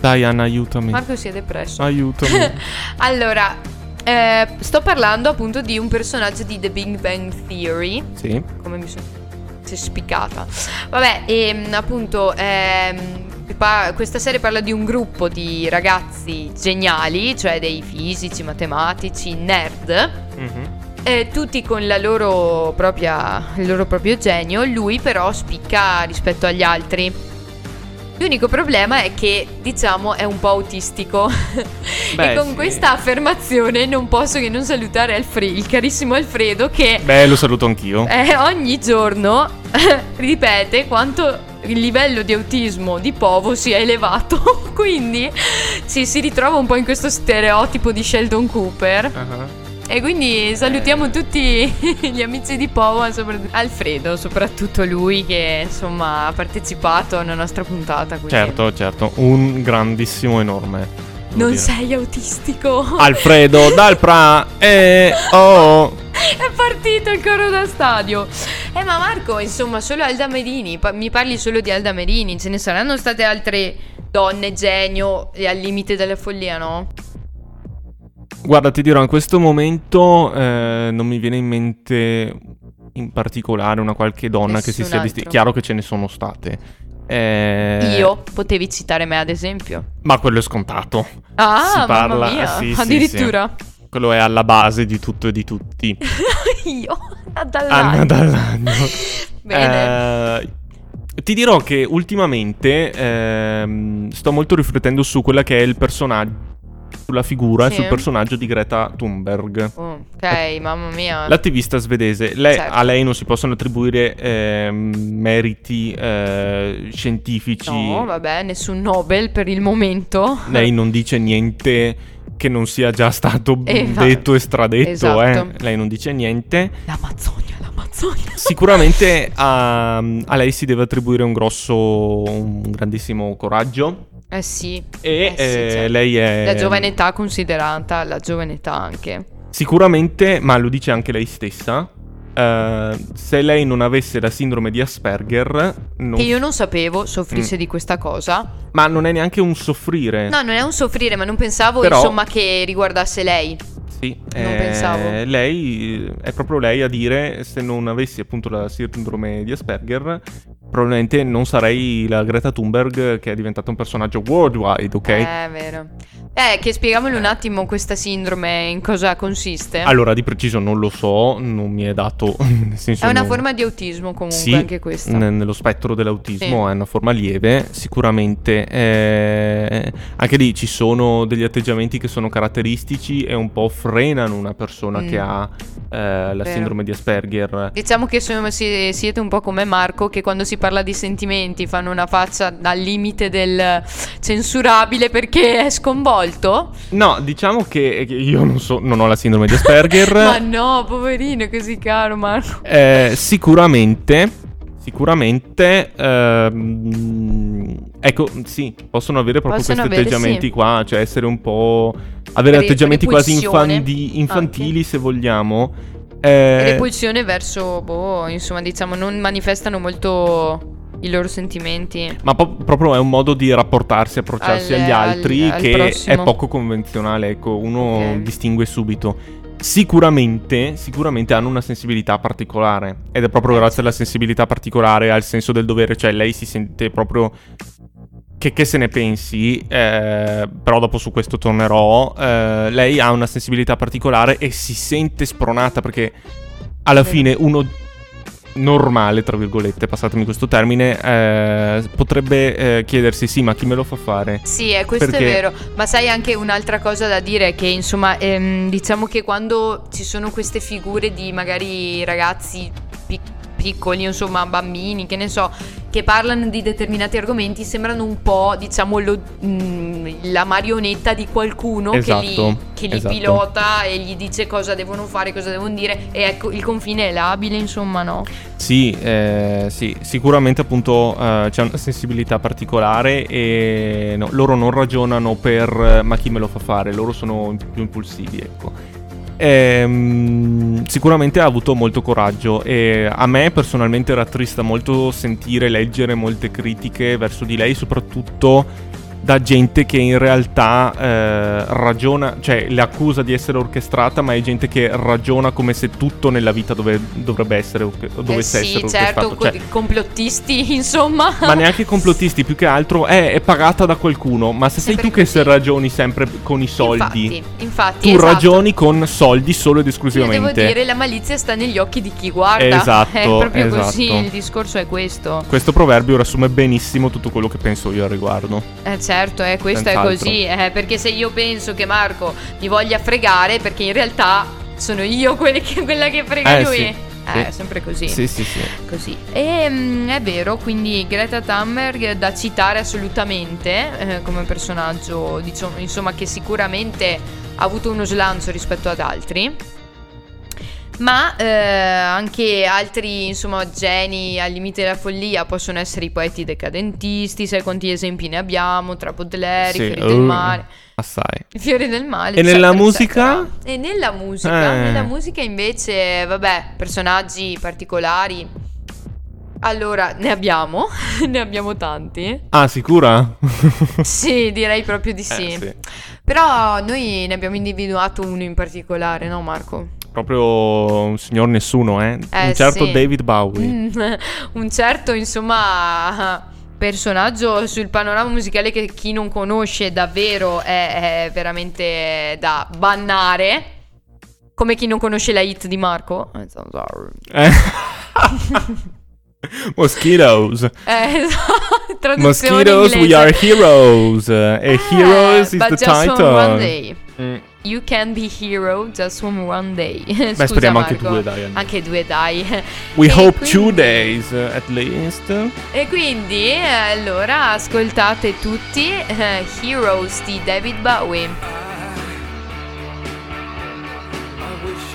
Speaker 5: dai, Anna, aiutami.
Speaker 4: Marco si è depresso.
Speaker 5: Aiutami.
Speaker 4: Allora, eh, sto parlando appunto di un personaggio di The Big Bang Theory.
Speaker 5: sì.
Speaker 4: Come mi sono si è spiccata. Vabbè, e appunto ehm, pa- questa serie parla di un gruppo di ragazzi geniali, cioè dei fisici, matematici, nerd.
Speaker 5: Mhm.
Speaker 4: eh, tutti con la loro propria, il loro proprio genio, lui però spicca rispetto agli altri. L'unico problema è che, diciamo, è un po' autistico.
Speaker 5: Beh,
Speaker 4: e con
Speaker 5: sì.
Speaker 4: questa affermazione non posso che non salutare Alfredo, il carissimo Alfredo, che
Speaker 5: Beh, lo saluto anch'io.
Speaker 4: eh, ogni giorno ripete quanto il livello di autismo di Povo sia elevato. Quindi ci si ritrova un po' in questo stereotipo di Sheldon Cooper.
Speaker 5: Ah.
Speaker 4: E quindi salutiamo tutti gli amici di soprattutto Alfredo, soprattutto lui che insomma ha partecipato alla nostra puntata.
Speaker 5: Certo, certo. Un grandissimo, enorme.
Speaker 4: Non
Speaker 5: dire.
Speaker 4: sei autistico.
Speaker 5: Alfredo, dal pra. Eh, oh.
Speaker 4: È partito il coro da stadio. Eh, ma Marco, insomma, solo Alda Merini. pa- mi parli solo di Alda Merini. Ce ne saranno state altre donne genio e al limite della follia, no?
Speaker 5: Guarda, ti dirò, in questo momento eh, non mi viene in mente in particolare una qualche donna che si
Speaker 4: Nessun
Speaker 5: sia distinta. Chiaro che ce ne sono state. Eh,
Speaker 4: Io potevi citare me, ad esempio.
Speaker 5: Ma quello è scontato.
Speaker 4: Ah,
Speaker 5: Si parla-
Speaker 4: mia.
Speaker 5: sì, sì,
Speaker 4: Addirittura.
Speaker 5: Quello è alla base di tutto e di tutti.
Speaker 4: Io, dall'alto.
Speaker 5: Anna Dall'anno.
Speaker 4: Bene.
Speaker 5: Eh, Ti dirò che ultimamente ehm, sto molto riflettendo su quella che è il personaggio, sulla figura e
Speaker 4: Sì.
Speaker 5: sul personaggio di Greta Thunberg.
Speaker 4: Ok, mamma mia.
Speaker 5: L'attivista svedese, Lei-
Speaker 4: Certo.
Speaker 5: a lei non si possono attribuire ehm, meriti eh, scientifici.
Speaker 4: No, vabbè, nessun Nobel per il momento.
Speaker 5: Lei non dice niente che non sia già stato
Speaker 4: Eh,
Speaker 5: detto e stradetto.
Speaker 4: Esatto.
Speaker 5: eh. Lei non dice niente.
Speaker 4: L'Amazzonia, l'Amazzonia.
Speaker 5: Sicuramente a, a lei si deve attribuire un grosso, un grandissimo coraggio.
Speaker 4: Eh sì.
Speaker 5: E
Speaker 4: Eh sì,
Speaker 5: eh,
Speaker 4: certo.
Speaker 5: lei è.
Speaker 4: La giovane età considerata, la giovane età anche.
Speaker 5: Sicuramente, ma lo dice anche lei stessa. eh, se lei non avesse la sindrome di Asperger, non-
Speaker 4: Che io non sapevo soffrisse
Speaker 5: Mm.
Speaker 4: di questa cosa.
Speaker 5: ma non è neanche un soffrire.
Speaker 4: No, non è un soffrire, ma non pensavo
Speaker 5: Però-
Speaker 4: insomma che riguardasse lei.
Speaker 5: Sì,
Speaker 4: Non
Speaker 5: eh,
Speaker 4: pensavo.
Speaker 5: Lei è proprio lei a dire: se non avessi appunto la sindrome di Asperger, probabilmente non sarei la Greta Thunberg che è diventata un personaggio worldwide, ok?
Speaker 4: Eh, è vero. Eh, che spieghiamolo un attimo questa sindrome, in cosa consiste.
Speaker 5: Allora, di preciso non lo so, non mi è dato. Senso
Speaker 4: è una
Speaker 5: non-
Speaker 4: forma di autismo comunque,
Speaker 5: Sì,
Speaker 4: anche questa.
Speaker 5: ne- nello spettro dell'autismo
Speaker 4: Sì.
Speaker 5: è una forma lieve, sicuramente. eh, anche lì ci sono degli atteggiamenti che sono caratteristici e un po' frenano una persona
Speaker 4: Mm.
Speaker 5: che ha eh, la
Speaker 4: Vero.
Speaker 5: sindrome di Asperger.
Speaker 4: Diciamo che sono- si- siete un po' come Marco che quando si parla di sentimenti fanno una faccia al limite del censurabile perché è sconvolto.
Speaker 5: No, diciamo che io non, so, non ho la sindrome di Asperger.
Speaker 4: Ma no, poverino, è così caro Marco.
Speaker 5: Eh, sicuramente, sicuramente, ehm, ecco, sì, possono avere proprio
Speaker 4: Possono
Speaker 5: questi
Speaker 4: avere,
Speaker 5: atteggiamenti
Speaker 4: sì.
Speaker 5: qua, cioè essere un po'... avere
Speaker 4: Re-
Speaker 5: atteggiamenti quasi infandi- infantili,
Speaker 4: anche.
Speaker 5: se vogliamo. Eh,
Speaker 4: Repulsione verso, boh, insomma, diciamo, non manifestano molto i loro sentimenti.
Speaker 5: ma po- proprio è un modo di rapportarsi, approcciarsi
Speaker 4: Al-
Speaker 5: agli altri
Speaker 4: al- al
Speaker 5: che
Speaker 4: prossimo.
Speaker 5: è poco convenzionale, ecco, uno
Speaker 4: Ok.
Speaker 5: distingue subito. Sicuramente, sicuramente hanno una sensibilità particolare ed è proprio
Speaker 4: Eh,
Speaker 5: grazie alla sensibilità particolare, al senso del dovere, cioè lei si sente proprio che, che se ne pensi, eh, però dopo su questo tornerò, eh, lei ha una sensibilità particolare e si sente spronata perché alla fine uno normale, tra virgolette, passatemi questo termine, eh, potrebbe eh, chiedersi sì, ma chi me lo fa fare?
Speaker 4: Sì, eh, questo
Speaker 5: Perché-
Speaker 4: è vero, ma sai anche un'altra cosa da dire che insomma ehm, diciamo che quando ci sono queste figure di magari ragazzi piccoli, insomma bambini, che ne so, che parlano di determinati argomenti sembrano un po' diciamo lo- mm, la marionetta di qualcuno che
Speaker 5: Esatto,
Speaker 4: li, che li
Speaker 5: esatto.
Speaker 4: pilota e gli dice cosa devono fare, cosa devono dire e ecco il confine è labile insomma no?
Speaker 5: Sì, eh, sì, sicuramente appunto eh, c'è una sensibilità particolare e no, loro non ragionano per eh, ma chi me lo fa fare, loro sono più impulsivi, ecco. Ehm, sicuramente ha avuto molto coraggio e a me personalmente rattrista molto sentire, leggere molte critiche verso di lei, soprattutto da gente che in realtà eh, ragiona, cioè le accusa di essere orchestrata, ma è gente che ragiona come se tutto nella vita dove- dovrebbe essere, orche- dovesse
Speaker 4: eh sì,
Speaker 5: essere
Speaker 4: certo,
Speaker 5: orchestrato. Cioè,
Speaker 4: co- complottisti insomma.
Speaker 5: ma neanche complottisti, più che altro è, è pagata da qualcuno. Ma se sei tu che se ragioni sempre con i soldi,
Speaker 4: Infatti, infatti
Speaker 5: tu
Speaker 4: esatto.
Speaker 5: ragioni con soldi solo ed
Speaker 4: Io
Speaker 5: esclusivamente.
Speaker 4: devo dire, la malizia sta negli occhi di chi guarda.
Speaker 5: Esatto,
Speaker 4: È proprio
Speaker 5: esatto.
Speaker 4: così, il discorso è questo.
Speaker 5: Questo proverbio riassume benissimo tutto quello che penso io al riguardo.
Speaker 4: Eh certo, eh, questo è
Speaker 5: Senz'altro.
Speaker 4: così. eh, perché se io penso che Marco mi voglia fregare, perché in realtà sono io che- quella che frega
Speaker 5: Eh,
Speaker 4: lui.
Speaker 5: sì,
Speaker 4: Eh,
Speaker 5: sì.
Speaker 4: è sempre così.
Speaker 5: Sì, sì, sì.
Speaker 4: Così. E mm, è vero, quindi Greta Thunberg da citare assolutamente eh, come personaggio, diciamo, insomma, che sicuramente ha avuto uno slancio rispetto ad altri. Ma eh, anche altri, insomma, geni al limite della follia possono essere i poeti decadentisti, sai quanti esempi ne abbiamo, tra Baudelaire,
Speaker 5: Sì,
Speaker 4: i fiori del
Speaker 5: uh,
Speaker 4: mare.
Speaker 5: Assai.
Speaker 4: Fiori del male.
Speaker 5: E nella
Speaker 4: eccetera,
Speaker 5: musica?
Speaker 4: eccetera. E nella musica,
Speaker 5: Eh.
Speaker 4: nella musica invece, vabbè, personaggi particolari. Allora, ne abbiamo, ne abbiamo tanti.
Speaker 5: Ah, sicura?
Speaker 4: Sì, direi proprio di
Speaker 5: Eh,
Speaker 4: sì.
Speaker 5: sì.
Speaker 4: Però noi ne abbiamo individuato uno in particolare, no Marco?
Speaker 5: Proprio un signor nessuno, eh?
Speaker 4: Eh,
Speaker 5: un certo
Speaker 4: sì.
Speaker 5: David Bowie.
Speaker 4: Mm, un certo, insomma, personaggio sul panorama musicale che chi non conosce davvero è, è veramente da bannare. Come chi non conosce la hit di Marco. Eh.
Speaker 5: Eh. Mosquitoes.
Speaker 4: Eh, esatto, traduzione
Speaker 5: Mosquitoes, we are heroes. E
Speaker 4: Eh,
Speaker 5: Heroes is
Speaker 4: but
Speaker 5: the
Speaker 4: just
Speaker 5: title.
Speaker 4: You can be hero just from one day.
Speaker 5: Beh,
Speaker 4: Scusa,
Speaker 5: speriamo anche
Speaker 4: Marco.
Speaker 5: due, dai. almeno.
Speaker 4: Anche due, dai.
Speaker 5: We
Speaker 4: E
Speaker 5: hope
Speaker 4: quindi-
Speaker 5: two days uh, at least.
Speaker 4: E quindi, eh, allora, ascoltate tutti eh, Heroes di David Bowie.
Speaker 2: I wish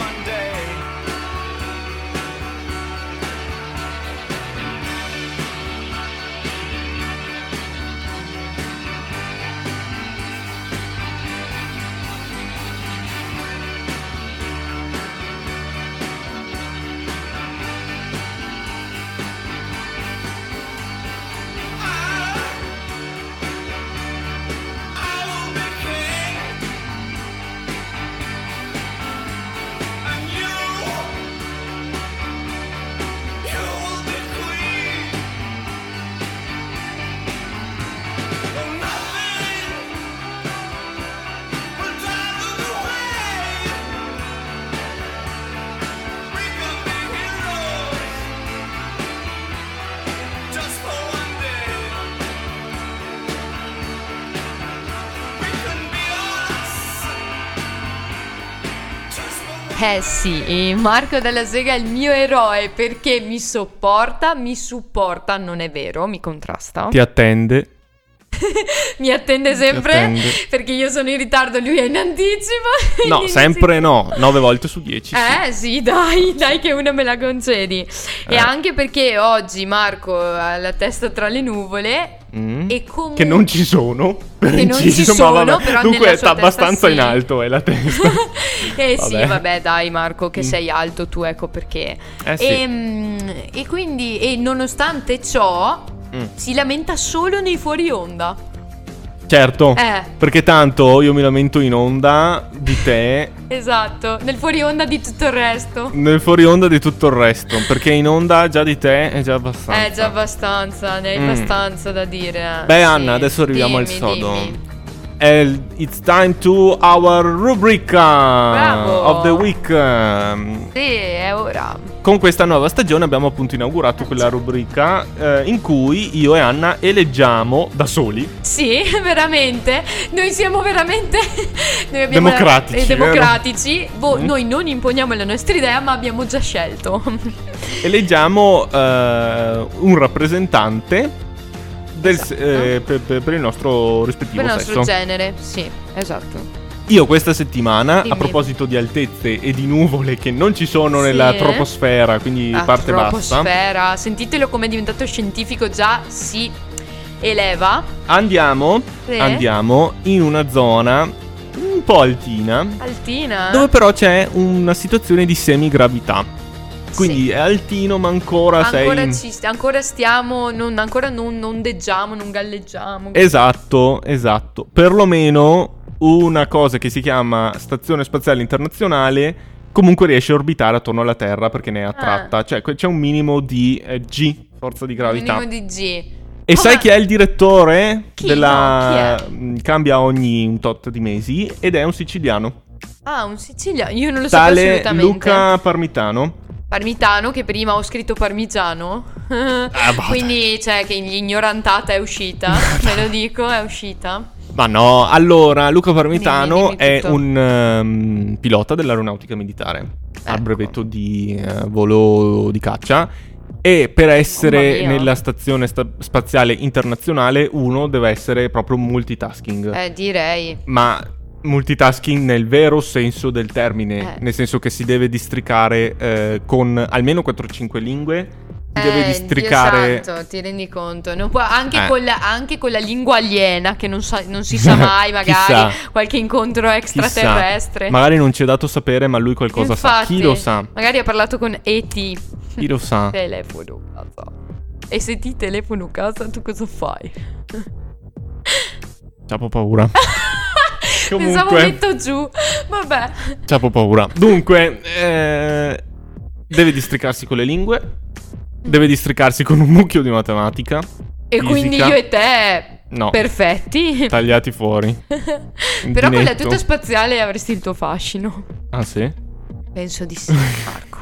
Speaker 4: Eh sì, Marco della Sega è il mio eroe perché mi sopporta, mi supporta, non è vero, mi contrasta.
Speaker 5: Ti attende.
Speaker 4: mi attende sempre
Speaker 5: attende.
Speaker 4: perché io sono in ritardo, lui è in anticipo.
Speaker 5: No, sempre
Speaker 4: sì.
Speaker 5: no. 9 volte su 10.
Speaker 4: Eh sì, dai, dai che una me la concedi. E
Speaker 5: Eh.
Speaker 4: anche perché oggi Marco ha la testa tra le nuvole
Speaker 5: Mm.
Speaker 4: e comunque...
Speaker 5: Che non ci sono. Per
Speaker 4: Che non ci
Speaker 5: inciso, ma
Speaker 4: sono,
Speaker 5: vabbè.
Speaker 4: però
Speaker 5: Dunque sta abbastanza
Speaker 4: sì.
Speaker 5: in alto, è la testa.
Speaker 4: eh sì,
Speaker 5: Vabbè.
Speaker 4: vabbè dai Marco, che
Speaker 5: Mm.
Speaker 4: sei alto tu, ecco perché.
Speaker 5: Eh sì.
Speaker 4: e, mm, e quindi, e nonostante ciò,
Speaker 5: Mm.
Speaker 4: si lamenta solo nei fuori onda.
Speaker 5: Certo.
Speaker 4: Eh,
Speaker 5: Perché tanto io mi lamento in onda di te,
Speaker 4: esatto, nel fuori onda di tutto il resto.
Speaker 5: nel fuori onda di tutto il resto. Perché in onda già di te è già abbastanza.
Speaker 4: Eh, già abbastanza, ne hai
Speaker 5: Mm.
Speaker 4: abbastanza da dire.
Speaker 5: Beh,
Speaker 4: Sì.
Speaker 5: Anna, adesso arriviamo al
Speaker 4: Dimmi,
Speaker 5: sodo.
Speaker 4: dimmi.
Speaker 5: It's time to our rubrica of the week.
Speaker 4: Sì, è ora.
Speaker 5: Con questa nuova stagione abbiamo appunto inaugurato quella rubrica eh, in cui io e Anna eleggiamo da soli
Speaker 4: Sì, veramente. Noi siamo veramente noi abbiamo la-
Speaker 5: Democratici,
Speaker 4: eh, democratici. Boh,
Speaker 5: Mm.
Speaker 4: Noi non imponiamo la nostra idea, ma abbiamo già scelto.
Speaker 5: eleggiamo eh, un rappresentante del,
Speaker 4: Esatto.
Speaker 5: eh, per, per- per il nostro rispettivo
Speaker 4: Per il nostro
Speaker 5: sesso.
Speaker 4: genere, sì, esatto.
Speaker 5: Io questa settimana,
Speaker 4: Dimmi.
Speaker 5: a proposito di altezze e di nuvole che non ci sono
Speaker 4: Sì,
Speaker 5: nella troposfera, quindi
Speaker 4: La
Speaker 5: parte bassa,
Speaker 4: troposfera. Sentitelo come è diventato scientifico, già si eleva.
Speaker 5: andiamo,
Speaker 4: Sì.
Speaker 5: andiamo in una zona un po' altina,
Speaker 4: Altina.
Speaker 5: dove però c'è una situazione di semigravità. Quindi
Speaker 4: Sì.
Speaker 5: è altino, ma ancora,
Speaker 4: Ancora,
Speaker 5: sei.
Speaker 4: ci, ancora stiamo, non, ancora non, non ondeggiamo, non galleggiamo.
Speaker 5: Esatto, esatto. Perlomeno una cosa che si chiama Stazione Spaziale Internazionale comunque riesce a orbitare attorno alla Terra perché ne è attratta. Cioè que- c'è un minimo di eh, G, forza di gravità.
Speaker 4: Minimo di G.
Speaker 5: E sai chi è il direttore?
Speaker 4: Chi?
Speaker 5: della...
Speaker 4: No, chi
Speaker 5: Mm, Cambia ogni un tot di mesi ed è un siciliano.
Speaker 4: Ah, un siciliano. Io non lo sapevo
Speaker 5: Tale
Speaker 4: assolutamente.
Speaker 5: Luca Parmitano.
Speaker 4: Parmitano, che prima ho scritto parmigiano.
Speaker 5: Ah, boh,
Speaker 4: Quindi, cioè, che l'ignorantata è uscita. Ve lo dico, è uscita.
Speaker 5: Ma no, allora Luca Parmitano
Speaker 4: Dimmi, dimmi
Speaker 5: è un ehm, pilota dell'aeronautica militare. Ha il
Speaker 4: Ecco.
Speaker 5: brevetto di eh, volo di caccia. E per essere
Speaker 4: mia.
Speaker 5: nella stazione sta- spaziale internazionale, uno deve essere proprio multitasking.
Speaker 4: Eh, direi.
Speaker 5: Ma multitasking nel vero senso del termine,
Speaker 4: Eh.
Speaker 5: nel senso che si deve districare eh, con almeno 4-5 lingue ti deve
Speaker 4: Eh,
Speaker 5: districare.
Speaker 4: Santo, ti rendi conto? Può- anche,
Speaker 5: Eh.
Speaker 4: con la, anche con la lingua aliena, che non, sa- non si sa mai, magari
Speaker 5: Chissà.
Speaker 4: qualche incontro
Speaker 5: Chissà.
Speaker 4: extraterrestre.
Speaker 5: Magari non ci è dato sapere, ma lui qualcosa sa.
Speaker 4: Infatti,
Speaker 5: Chi lo sa?
Speaker 4: Magari ha parlato con E.T.
Speaker 5: Chi lo sa?
Speaker 4: Telefono casa. E se ti telefono casa, tu cosa fai?
Speaker 5: C'ho paura.
Speaker 4: Pensavo
Speaker 5: Comunque,
Speaker 4: metto giù. Vabbè.
Speaker 5: c'ho paura. Dunque, eh, deve districarsi con le lingue. Deve districarsi con un mucchio di matematica.
Speaker 4: E
Speaker 5: Fisica.
Speaker 4: quindi io e te
Speaker 5: No.
Speaker 4: perfetti.
Speaker 5: Tagliati fuori.
Speaker 4: Però con la tuta spaziale avresti il tuo fascino.
Speaker 5: Ah, sì?
Speaker 4: Penso di sì, Marco.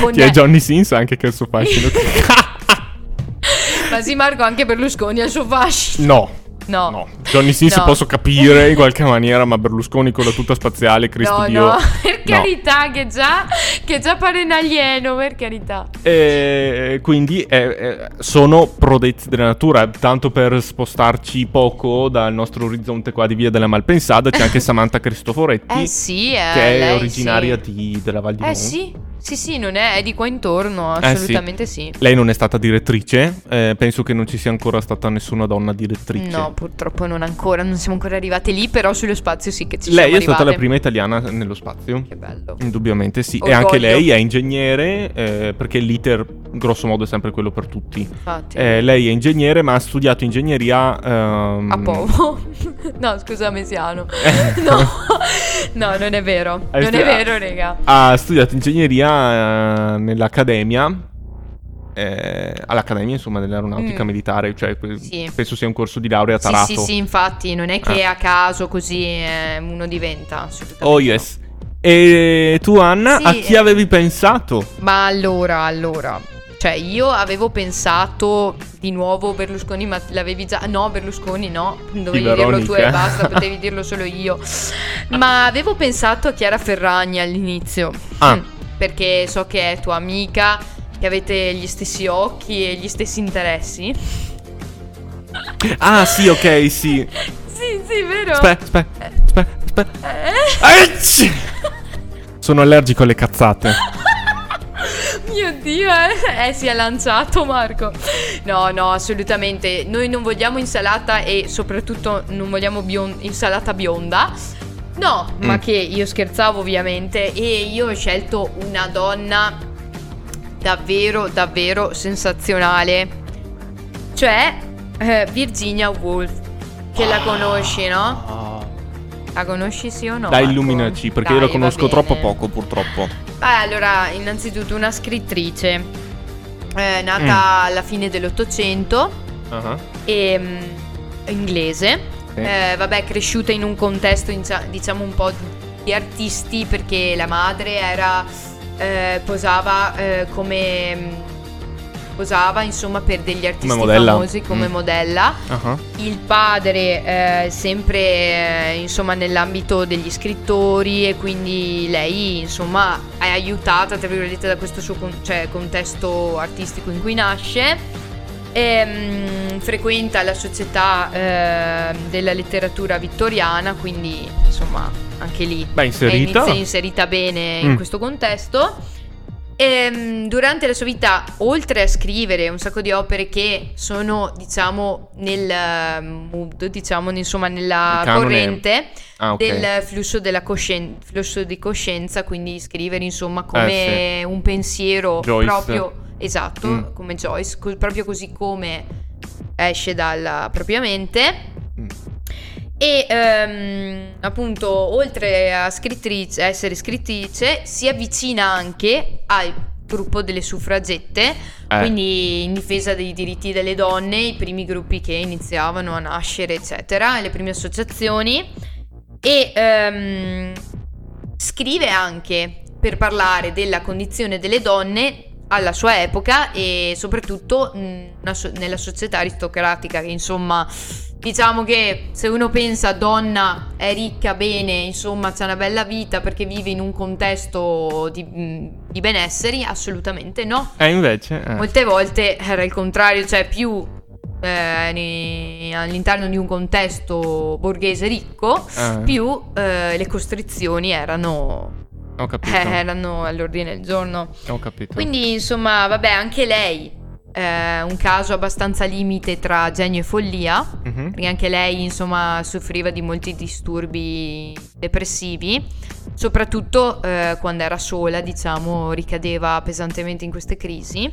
Speaker 4: Con
Speaker 5: Chi è Johnny Sins ha anche che il suo fascino.
Speaker 4: Ma sì, Marco, anche Berlusconi ha il suo fascino.
Speaker 5: no.
Speaker 4: No.
Speaker 5: No, Johnny Sins
Speaker 4: No.
Speaker 5: posso capire in qualche maniera, ma Berlusconi con la tuta spaziale, Cristo
Speaker 4: No,
Speaker 5: Dio.
Speaker 4: no, per
Speaker 5: No.
Speaker 4: carità, che già, che già pare un alieno, per carità.
Speaker 5: E quindi eh, eh, sono prodetti della natura. Tanto per spostarci poco dal nostro orizzonte qua di Via della Malpensada, c'è anche Samantha Cristoforetti,
Speaker 4: Eh sì, eh,
Speaker 5: che è originaria
Speaker 4: sì.
Speaker 5: di- della Val di
Speaker 4: Eh
Speaker 5: Mo.
Speaker 4: sì, sì, sì, non è, è di qua intorno,
Speaker 5: Eh, sì.
Speaker 4: assolutamente sì.
Speaker 5: Lei non è stata direttrice, eh, penso che non ci sia ancora stata nessuna donna direttrice.
Speaker 4: No, purtroppo non ancora, non siamo ancora arrivati lì, però sullo spazio sì che ci
Speaker 5: Lei
Speaker 4: siamo
Speaker 5: è stata la
Speaker 4: arrivate.
Speaker 5: prima italiana nello spazio.
Speaker 4: Che bello.
Speaker 5: Indubbiamente sì. E
Speaker 4: Orgoglio.
Speaker 5: anche lei è ingegnere, eh, perché l'iter grosso modo è sempre quello per tutti.
Speaker 4: Infatti.
Speaker 5: Eh, lei è ingegnere, ma ha studiato ingegneria. ehm,
Speaker 4: A Povo. no, scusa, Mesiano. no, no, non è vero. Non è vero, raga.
Speaker 5: Ha studiato ingegneria eh, nell'accademia. eh, all'accademia, insomma, dell'aeronautica
Speaker 4: Mm.
Speaker 5: militare. Cioè,
Speaker 4: Sì.
Speaker 5: penso sia un corso di laurea
Speaker 4: Sì,
Speaker 5: tarato.
Speaker 4: sì, sì, infatti, non è che
Speaker 5: Ah.
Speaker 4: a caso così eh, uno diventa.
Speaker 5: Oh, yes. E tu, Anna,
Speaker 4: Sì,
Speaker 5: a chi
Speaker 4: eh.
Speaker 5: avevi pensato?
Speaker 4: Ma allora, allora. Cioè, io avevo pensato di nuovo Berlusconi, ma l'avevi già. No, Berlusconi no. Dovevi dirlo tu e basta, potevi dirlo solo io. Ma avevo pensato a Chiara Ferragni all'inizio.
Speaker 5: Ah.
Speaker 4: Mm, Perché so che è tua amica, che avete gli stessi occhi e gli stessi interessi.
Speaker 5: Ah, sì, ok, sì.
Speaker 4: Sì, sì, vero?
Speaker 5: Aspetta, aspetta, aspetta, aspetta.
Speaker 4: Eh?
Speaker 5: Aic! Sono allergico alle cazzate.
Speaker 4: Mio Dio, eh, eh, si è lanciato Marco. No, no, assolutamente. Noi non vogliamo insalata e soprattutto non vogliamo bion- insalata bionda. No, ma
Speaker 5: Mm.
Speaker 4: che io scherzavo ovviamente e io ho scelto una donna davvero, davvero sensazionale. Cioè eh, Virginia Woolf. Che la conosci, no? La conosci sì o no?
Speaker 5: Dai, illuminaci, perché io
Speaker 4: Dai,
Speaker 5: la conosco troppo poco, purtroppo.
Speaker 4: Beh, allora, innanzitutto una scrittrice eh, nata alla fine dell'Ottocento
Speaker 5: Ah,
Speaker 4: e mm, inglese.
Speaker 5: Sì.
Speaker 4: Eh, vabbè, cresciuta in un contesto diciamo un po' di, artisti perché la madre era eh, posava eh, come mm, posava insomma per degli artisti
Speaker 5: modella.
Speaker 4: famosi come
Speaker 5: Mm.
Speaker 4: modella.
Speaker 5: ah.
Speaker 4: Il padre eh, sempre eh, insomma nell'ambito degli scrittori e quindi lei insomma è aiutata tra virgolette da questo suo con- cioè, contesto artistico in cui nasce. Ehm, frequenta la società eh, della letteratura vittoriana, quindi insomma anche lì
Speaker 5: Beh,
Speaker 4: è
Speaker 5: inserita.
Speaker 4: inizia- inserita bene in
Speaker 5: Mm.
Speaker 4: questo contesto. Ehm, durante la sua vita, oltre a scrivere un sacco di opere che sono, diciamo, nel eh, mood, diciamo, insomma, nella corrente
Speaker 5: Ah, ok.
Speaker 4: del flusso, della coscien- flusso di coscienza, quindi scrivere, insomma, come
Speaker 5: Eh,
Speaker 4: un pensiero
Speaker 5: Joyce.
Speaker 4: proprio esatto,
Speaker 5: Mm.
Speaker 4: come Joyce, co- proprio così come esce dalla propria mente.
Speaker 5: Mm.
Speaker 4: E ehm, appunto, oltre a, scrittrice, essere scrittrice, si avvicina anche al gruppo delle suffragette,
Speaker 5: Eh.
Speaker 4: quindi in difesa dei diritti delle donne, i primi gruppi che iniziavano a nascere, eccetera, le prime associazioni. E ehm, scrive anche per parlare della condizione delle donne alla sua epoca e soprattutto so- nella società aristocratica che insomma diciamo che se uno pensa donna è ricca bene insomma c'ha una bella vita perché vive in un contesto di, mh, di benesseri assolutamente no
Speaker 5: Eh, invece. eh.
Speaker 4: molte volte era il contrario cioè più eh, ne- all'interno di un contesto borghese ricco
Speaker 5: Eh,
Speaker 4: più eh, le costrizioni erano,
Speaker 5: Ho capito.
Speaker 4: eh, erano all'ordine del giorno.
Speaker 5: Ho capito.
Speaker 4: Quindi, insomma, vabbè, anche lei eh, un caso abbastanza limite tra genio e follia,
Speaker 5: Mhm.
Speaker 4: perché anche lei insomma soffriva di molti disturbi depressivi, soprattutto eh, quando era sola, diciamo, ricadeva pesantemente in queste crisi.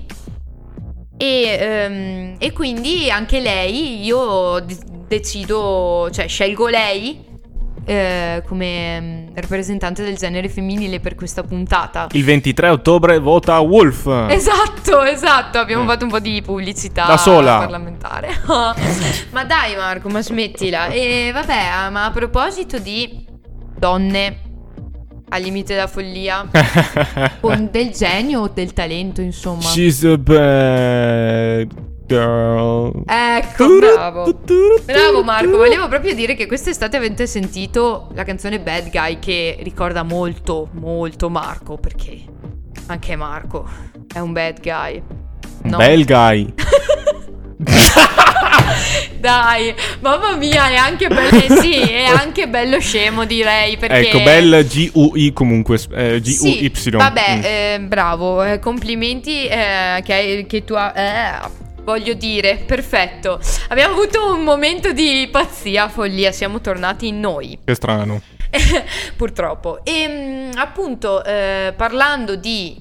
Speaker 4: E, ehm, e quindi anche lei, io d- decido, cioè scelgo lei eh, come mm, rappresentante del genere femminile per questa puntata.
Speaker 5: Il 23 ottobre vota Wolf.
Speaker 4: Esatto, esatto, abbiamo
Speaker 5: Mm.
Speaker 4: fatto un po' di pubblicità
Speaker 5: Da sola.
Speaker 4: parlamentare. ma dai Marco, ma smettila. E vabbè, ma a proposito di donne al limite della follia, con del genio o del talento, insomma.
Speaker 5: She's a bad girl.
Speaker 4: Ecco, bravo. Bravo Marco, volevo proprio dire che quest'estate avete sentito la canzone Bad Guy che ricorda molto, molto Marco, perché anche Marco è un bad guy. No?
Speaker 5: Bel guy.
Speaker 4: Dai, mamma mia, è anche bello, eh sì, è anche bello scemo direi, perché...
Speaker 5: Ecco, bel G-U-I comunque. eh, G-U-Y.
Speaker 4: Sì, vabbè,
Speaker 5: Mm.
Speaker 4: eh, bravo, eh, complimenti eh, che, che tu hai... voglio dire, perfetto. Abbiamo avuto un momento di pazzia, follia, siamo tornati in noi.
Speaker 5: Che strano.
Speaker 4: Purtroppo. E mm, appunto, eh, parlando di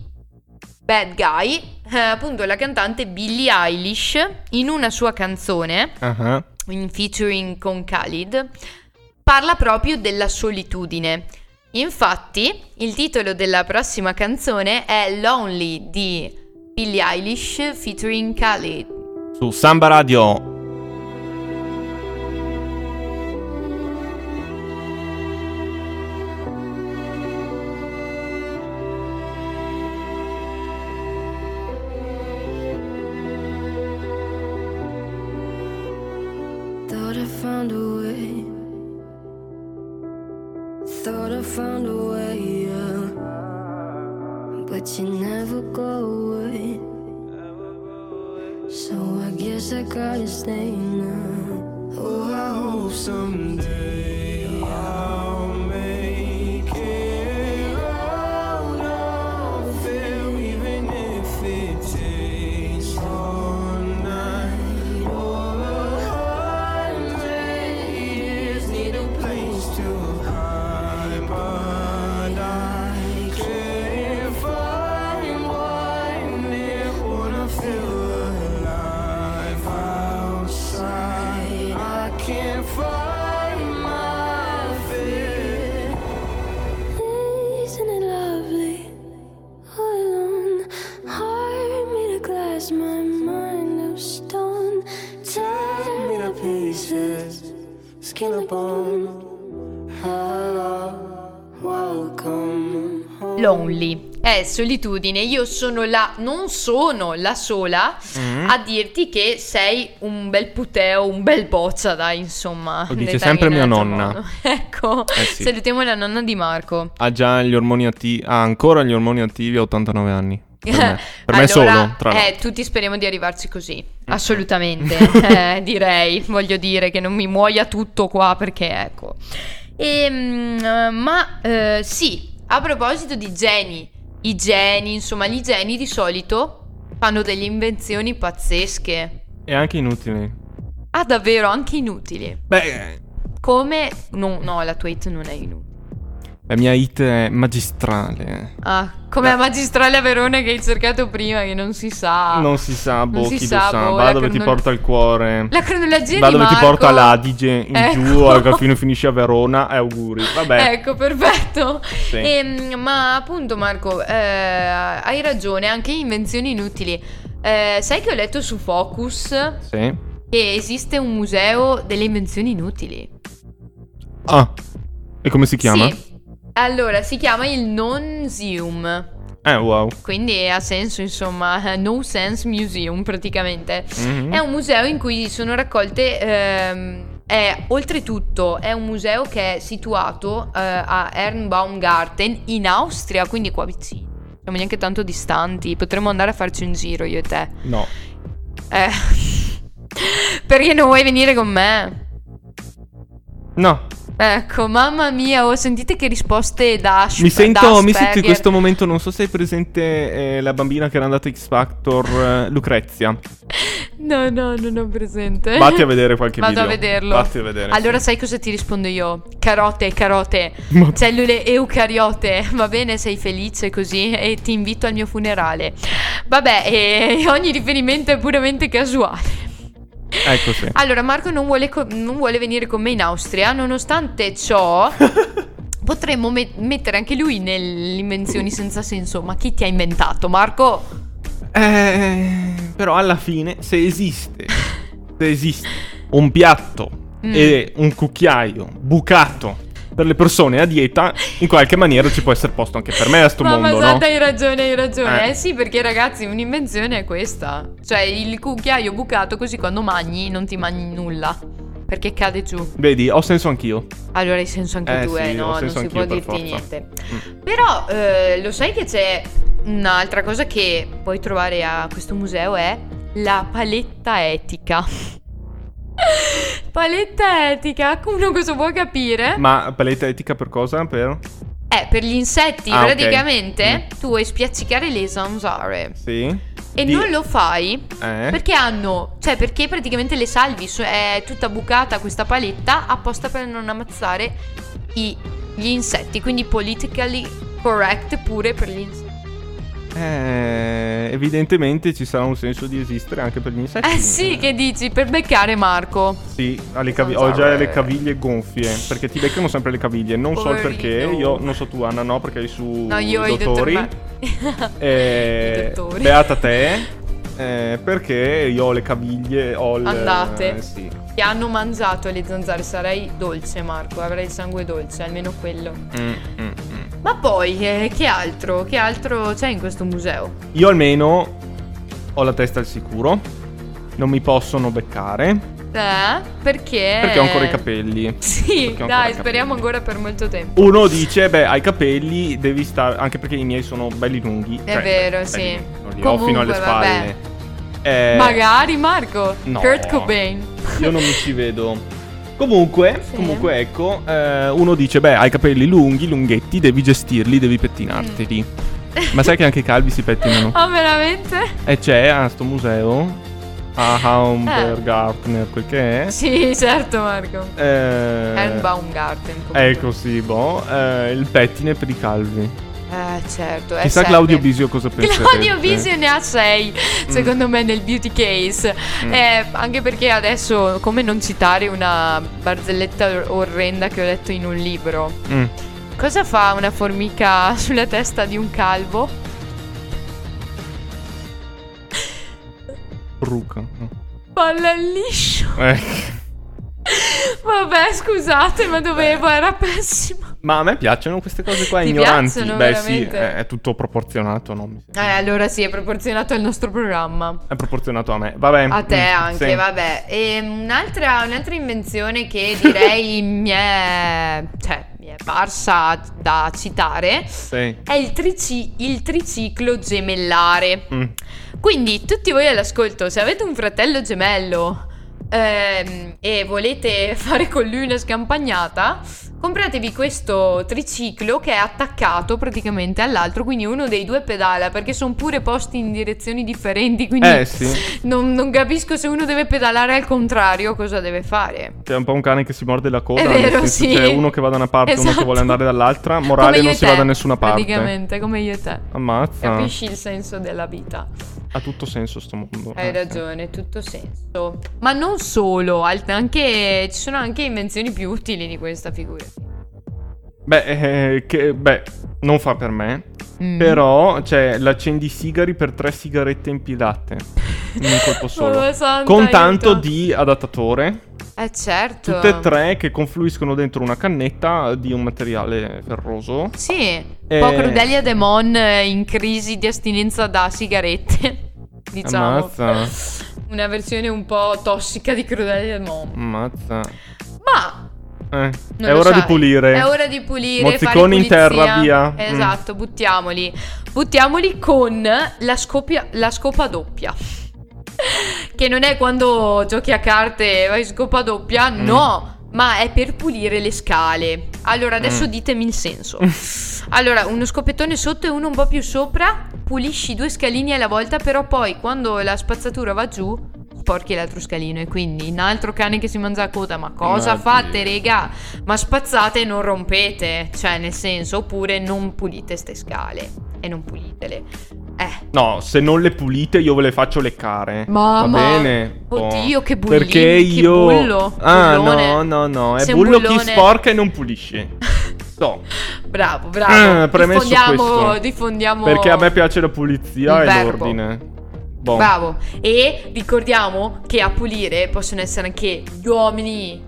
Speaker 4: bad guy, eh, appunto la cantante Billie Eilish in una sua canzone,
Speaker 5: Ah,
Speaker 4: in featuring con Khalid, parla proprio della solitudine. Infatti, il titolo della prossima canzone è Lonely di Billie Eilish featuring Khalid.
Speaker 5: Su Samba Radio.
Speaker 4: È solitudine. Io sono la, non sono la sola
Speaker 5: Mm.
Speaker 4: a dirti che sei un bel puteo, un bel boccia, dai, insomma.
Speaker 5: Lo dice sempre mia nonna.
Speaker 4: Ecco,
Speaker 5: Eh sì.
Speaker 4: salutiamo la nonna di Marco.
Speaker 5: Ha già gli ormoni attivi. Ha ancora gli ormoni attivi a 89 anni. Per me, per
Speaker 4: Allora,
Speaker 5: solo. Tra
Speaker 4: eh, tutti speriamo di arrivarci così. Assolutamente, eh, direi. Voglio dire che non mi muoia tutto qua perché ecco. Ehm, eh, ma eh, sì, a proposito di geni, i geni, insomma, gli geni di solito fanno delle invenzioni pazzesche.
Speaker 5: E anche inutili.
Speaker 4: Ah, davvero, anche inutili.
Speaker 5: Beh,
Speaker 4: Come... No, no, la tua hit non è inutile.
Speaker 5: La mia hit è magistrale.
Speaker 4: Ah, come la magistrale a Verona che hai cercato prima, che non si sa.
Speaker 5: Non si sa, boh,
Speaker 4: Non
Speaker 5: chi
Speaker 4: sa,
Speaker 5: lo sa.
Speaker 4: boh,
Speaker 5: Va dove ti
Speaker 4: cronol-
Speaker 5: porta il cuore.
Speaker 4: La cronologia
Speaker 5: Va dove ti
Speaker 4: Marco-
Speaker 5: porta l'Adige in
Speaker 4: Ecco.
Speaker 5: giù, e alla fine finisci a Verona e auguri. Vabbè.
Speaker 4: Ecco, perfetto.
Speaker 5: Sì.
Speaker 4: Ehm, ma appunto, Marco, eh, hai ragione, anche invenzioni inutili. Eh, sai che ho letto su Focus
Speaker 5: Sì.
Speaker 4: che esiste un museo delle invenzioni inutili?
Speaker 5: Ah. E come si chiama?
Speaker 4: Sì. Allora, si chiama il Nonsium.
Speaker 5: Eh, wow.
Speaker 4: Quindi ha senso, insomma, No Sense Museum praticamente.
Speaker 5: Mhm.
Speaker 4: È un museo in cui sono raccolte. ehm, è, oltretutto, è un museo che è situato eh, a Ernbaumgarten in Austria, quindi qua vicino. Siamo neanche tanto distanti. Potremmo andare a farci un giro io e te.
Speaker 5: No.
Speaker 4: Eh. Perché non vuoi venire con me?
Speaker 5: No.
Speaker 4: Ecco, mamma mia, oh, sentite che risposte da
Speaker 5: Mi sento, mi sento in questo momento, non so se hai presente eh, la bambina che era andata X Factor, eh, Lucrezia.
Speaker 4: No, no, non ho presente.
Speaker 5: Vatti a vedere qualche
Speaker 4: Vado
Speaker 5: video.
Speaker 4: a vederlo.
Speaker 5: Vatti a vedere.
Speaker 4: Allora
Speaker 5: sì.
Speaker 4: sai cosa ti rispondo io? Carote, carote,
Speaker 5: Ma-
Speaker 4: cellule eucariote. Va bene, sei felice così e ti invito al mio funerale. Vabbè, e ogni riferimento è puramente casuale.
Speaker 5: Ecco sì.
Speaker 4: Allora, Marco non vuole, co- non vuole venire con me in Austria, nonostante ciò... Potremmo me- mettere anche lui nelle invenzioni senza senso. Ma chi ti ha inventato, Marco?
Speaker 5: Eh, però alla fine, se esiste, se esiste un piatto
Speaker 4: Mm.
Speaker 5: e un cucchiaio bucato per le persone a dieta, in qualche maniera ci può essere posto anche per me a sto
Speaker 4: Ma
Speaker 5: mondo,
Speaker 4: Masata,
Speaker 5: no?
Speaker 4: hai ragione, hai ragione.
Speaker 5: Eh.
Speaker 4: Eh. sì, perché ragazzi, un'invenzione è questa. Cioè, il cucchiaio bucato così quando mangi non ti mangi nulla. Perché cade giù.
Speaker 5: Vedi, ho senso anch'io.
Speaker 4: Allora hai senso anche
Speaker 5: Eh
Speaker 4: tu,
Speaker 5: sì,
Speaker 4: eh, no, non si può dirti
Speaker 5: forza.
Speaker 4: niente.
Speaker 5: Mm.
Speaker 4: Però eh, lo sai che c'è un'altra cosa che puoi trovare a questo museo è la paletta etica. Paletta etica, uno cosa può capire?
Speaker 5: Ma paletta etica per cosa? Per?
Speaker 4: Eh, per gli insetti,
Speaker 5: Ah,
Speaker 4: praticamente, tu vuoi spiaccicare le zanzare.
Speaker 5: Sì.
Speaker 4: E
Speaker 5: Di-
Speaker 4: non lo fai
Speaker 5: Eh?
Speaker 4: perché hanno, cioè perché praticamente le salvi, è tutta bucata questa paletta apposta per non ammazzare i- gli insetti, quindi politically correct pure per gli insetti.
Speaker 5: Eh, evidentemente ci sarà un senso di esistere anche per gli insetti.
Speaker 4: Eh sì, che dici, per beccare Marco.
Speaker 5: Sì, le cavi- ho già le caviglie gonfie. Perché ti beccano sempre le caviglie. Non so il perché.
Speaker 4: Poverino.
Speaker 5: Io non so tu, Anna, no, perché hai su
Speaker 4: No, io
Speaker 5: i
Speaker 4: i
Speaker 5: dottori.
Speaker 4: dottori.
Speaker 5: Eh,
Speaker 4: I dottori.
Speaker 5: Beata te. eh, perché io ho le caviglie. Ho il,
Speaker 4: Andate.
Speaker 5: eh, sì.
Speaker 4: Che hanno mangiato le zanzare, sarei dolce Marco, avrei il sangue dolce, almeno quello.
Speaker 5: Mm, mm, mm.
Speaker 4: Ma poi, eh, che altro? Che altro c'è in questo museo?
Speaker 5: Io almeno ho la testa al sicuro. Non mi possono beccare.
Speaker 4: Eh? Perché?
Speaker 5: Perché ho ancora i capelli.
Speaker 4: Sì, dai,
Speaker 5: i
Speaker 4: speriamo
Speaker 5: capelli.
Speaker 4: ancora per molto tempo.
Speaker 5: Uno dice, beh, hai capelli, devi stare. Anche perché i miei sono belli lunghi.
Speaker 4: È
Speaker 5: Cioè,
Speaker 4: vero,
Speaker 5: belli
Speaker 4: sì.
Speaker 5: Non li ho fino alle
Speaker 4: Comunque,
Speaker 5: spalle. Eh,
Speaker 4: Magari Marco.
Speaker 5: no.
Speaker 4: Kurt Cobain.
Speaker 5: Io non mi ci vedo. Comunque,
Speaker 4: Sì.
Speaker 5: comunque ecco, eh, uno dice, beh, hai capelli lunghi, lunghetti, devi gestirli, devi pettinarteli. Ma sai che anche i calvi si pettinano?
Speaker 4: Oh, veramente?
Speaker 5: E c'è a sto museo, a Baumgartner, quel che è.
Speaker 4: Sì, certo, Marco.
Speaker 5: Eh,
Speaker 4: Baumgarten.
Speaker 5: Ecco sì, boh, eh, il pettine per i calvi.
Speaker 4: Eh, certo. eh,
Speaker 5: Chissà
Speaker 4: serve.
Speaker 5: Claudio Bisio cosa pensa.
Speaker 4: Claudio Bisio ne ha 6, secondo me, nel beauty case.
Speaker 5: Mm.
Speaker 4: Eh, anche perché adesso, come non citare una barzelletta or- orrenda che ho letto in un libro?
Speaker 5: Mm.
Speaker 4: Cosa fa una formica sulla testa di un calvo?
Speaker 5: Bruca.
Speaker 4: Balla il liscio.
Speaker 5: Eh.
Speaker 4: Vabbè, scusate, ma dovevo, era pessimo.
Speaker 5: Ma a me piacciono queste cose qua
Speaker 4: Ti
Speaker 5: ignoranti. Beh,
Speaker 4: veramente?
Speaker 5: sì, è, è tutto proporzionato, no? Mi
Speaker 4: Eh, allora sì, è proporzionato al nostro programma.
Speaker 5: È proporzionato a me. Vabbè.
Speaker 4: A te
Speaker 5: mm,
Speaker 4: anche,
Speaker 5: sì.
Speaker 4: vabbè. E un'altra, un'altra invenzione che direi mi è, cioè, mi è parsa da citare
Speaker 5: Sì.
Speaker 4: è il, trici- il triciclo gemellare.
Speaker 5: Mm.
Speaker 4: Quindi tutti voi all'ascolto, se avete un fratello gemello ehm, e volete fare con lui una scampagnata, compratevi questo triciclo che è attaccato praticamente all'altro, quindi uno dei due pedala perché sono pure posti in direzioni differenti, quindi
Speaker 5: Eh sì.
Speaker 4: non, non capisco se uno deve pedalare al contrario cosa deve fare.
Speaker 5: C'è un po' un cane che si morde la coda.
Speaker 4: È vero,
Speaker 5: senso
Speaker 4: sì.
Speaker 5: C'è uno che va da una parte, uno che
Speaker 4: Esatto.
Speaker 5: vuole andare dall'altra. Morale non si
Speaker 4: te,
Speaker 5: va da nessuna parte.
Speaker 4: Praticamente, come io e te.
Speaker 5: Ammazza.
Speaker 4: Capisci il senso della vita.
Speaker 5: Ha tutto senso sto mondo.
Speaker 4: Hai
Speaker 5: Eh, sì.
Speaker 4: ragione, tutto senso. Ma non solo, anche, ci sono anche invenzioni più utili di questa figura.
Speaker 5: Beh, eh, che, beh, non fa per me.
Speaker 4: Mm.
Speaker 5: Però c'è l'accendisigari per tre sigarette impilate. In un colpo solo.
Speaker 4: Mamma santa,
Speaker 5: Con tanto
Speaker 4: aiuto.
Speaker 5: di adattatore.
Speaker 4: Eh certo.
Speaker 5: Tutte e tre che confluiscono dentro una cannetta di un materiale ferroso.
Speaker 4: Sì, un
Speaker 5: Eh.
Speaker 4: po' Crudelia Demon in crisi di astinenza da sigarette. diciamo.
Speaker 5: Ammazza.
Speaker 4: Una versione un po' tossica di Crudelia Demon.
Speaker 5: Ammazza.
Speaker 4: Ma
Speaker 5: Eh, è ora di
Speaker 4: sai.
Speaker 5: pulire.
Speaker 4: È ora di pulire.
Speaker 5: Mozziconi in terra, via. Mm.
Speaker 4: Esatto, buttiamoli. Buttiamoli con la, scopia- la scopa doppia. Che non è quando giochi a carte e vai scopa doppia,
Speaker 5: Mm.
Speaker 4: no. ma è per pulire le scale. Allora, adesso
Speaker 5: Mm.
Speaker 4: ditemi il senso. Allora, uno scoppettone sotto e uno un po' più sopra, pulisci due scalini alla volta, però poi quando la spazzatura va giù, sporchi l'altro scalino e quindi un altro cane che si mangia la coda. Ma cosa
Speaker 5: Ma
Speaker 4: fate, rega? Ma spazzate e non rompete. Cioè, nel senso, oppure non pulite ste scale e non pulitele. Eh.
Speaker 5: No, se non le pulite io ve le faccio leccare.
Speaker 4: Mamma.
Speaker 5: Va bene?
Speaker 4: Oddio, che bullino,
Speaker 5: Perché io...
Speaker 4: bullo,
Speaker 5: Ah,
Speaker 4: bullone.
Speaker 5: no, no, no. È bullo chi sporca e non pulisce. So.
Speaker 4: Bravo, bravo.
Speaker 5: Ah, premesso
Speaker 4: diffondiamo,
Speaker 5: questo.
Speaker 4: diffondiamo
Speaker 5: Perché a me piace la pulizia e l'ordine. Boh.
Speaker 4: Bravo. E ricordiamo che a pulire possono essere anche gli uomini.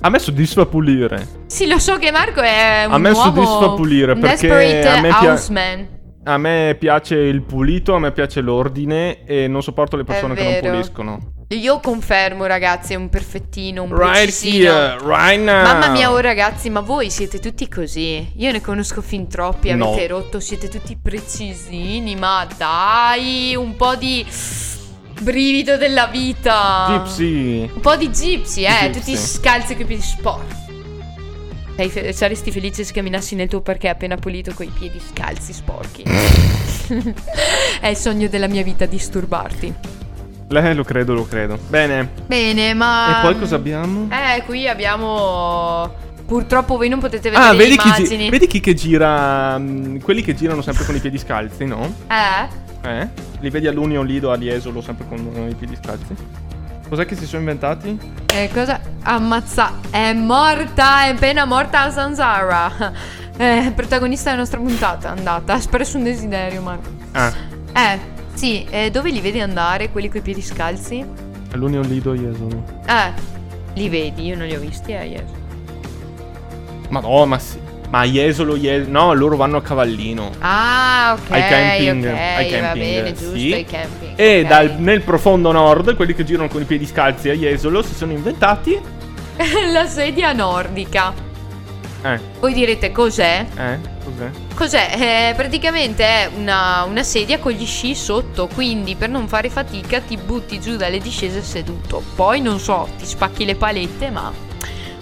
Speaker 5: A me soddisfa pulire.
Speaker 4: Sì, lo so che Marco è un
Speaker 5: A me
Speaker 4: uomo,
Speaker 5: soddisfa pulire, perché a me
Speaker 4: houseman.
Speaker 5: A me piace il pulito, a me piace l'ordine e non sopporto le persone che non puliscono.
Speaker 4: Io confermo, ragazzi, è un perfettino, un
Speaker 5: Right
Speaker 4: precisino.
Speaker 5: here, right now.
Speaker 4: Mamma mia, oh ragazzi, ma voi siete tutti così? Io ne conosco fin troppi,
Speaker 5: No.
Speaker 4: avete rotto, siete tutti precisini, ma dai, un po' di brivido della vita.
Speaker 5: Gypsy.
Speaker 4: Un po' di gypsy, eh,
Speaker 5: Gypsy.
Speaker 4: tutti scalzi coi piedi sporchi. Fe- saresti felice se camminassi nel tuo parquet appena pulito coi piedi scalzi sporchi. È il sogno della mia vita disturbarti.
Speaker 5: Eh, lo credo, lo credo. Bene.
Speaker 4: Bene, ma...
Speaker 5: E poi cosa abbiamo?
Speaker 4: Eh, qui abbiamo... Purtroppo voi non potete vedere
Speaker 5: Ah,
Speaker 4: le
Speaker 5: vedi chi, gi-
Speaker 4: immagini.
Speaker 5: vedi chi che gira. mm, quelli che girano sempre con i piedi scalzi, no?
Speaker 4: Eh?
Speaker 5: Eh? Li vedi all'Union Lido, a Jesolo, sempre con eh, i piedi scalzi? Cos'è che si sono inventati?
Speaker 4: Eh, cosa? Ammazza. È morta, è appena morta a Zanzara. Eh, protagonista della nostra puntata, andata. Ha espresso un desiderio, Marco.
Speaker 5: Ah,
Speaker 4: Eh, sì, eh, dove li vedi andare, quelli coi piedi scalzi?
Speaker 5: all'Union Lido, a Jesolo.
Speaker 4: Eh, li vedi, io non li ho visti, eh, yes.
Speaker 5: Ma no, ma sì. Ma a Jesolo, Jes- no, loro vanno a cavallino.
Speaker 4: Ah, ok,
Speaker 5: Ai camping,
Speaker 4: ok,
Speaker 5: ai
Speaker 4: va
Speaker 5: camping,
Speaker 4: bene, giusto,
Speaker 5: sì.
Speaker 4: ai camping.
Speaker 5: E
Speaker 4: ok.
Speaker 5: dal- nel profondo nord, quelli che girano con i piedi scalzi a Jesolo si sono inventati.
Speaker 4: La sedia nordica.
Speaker 5: Eh,
Speaker 4: Voi direte cos'è?
Speaker 5: eh, cos'è?
Speaker 4: Cos'è? Eh, praticamente è una, una sedia con gli sci sotto, quindi per non fare fatica ti butti giù dalle discese seduto. Poi non so, ti spacchi le palette, ma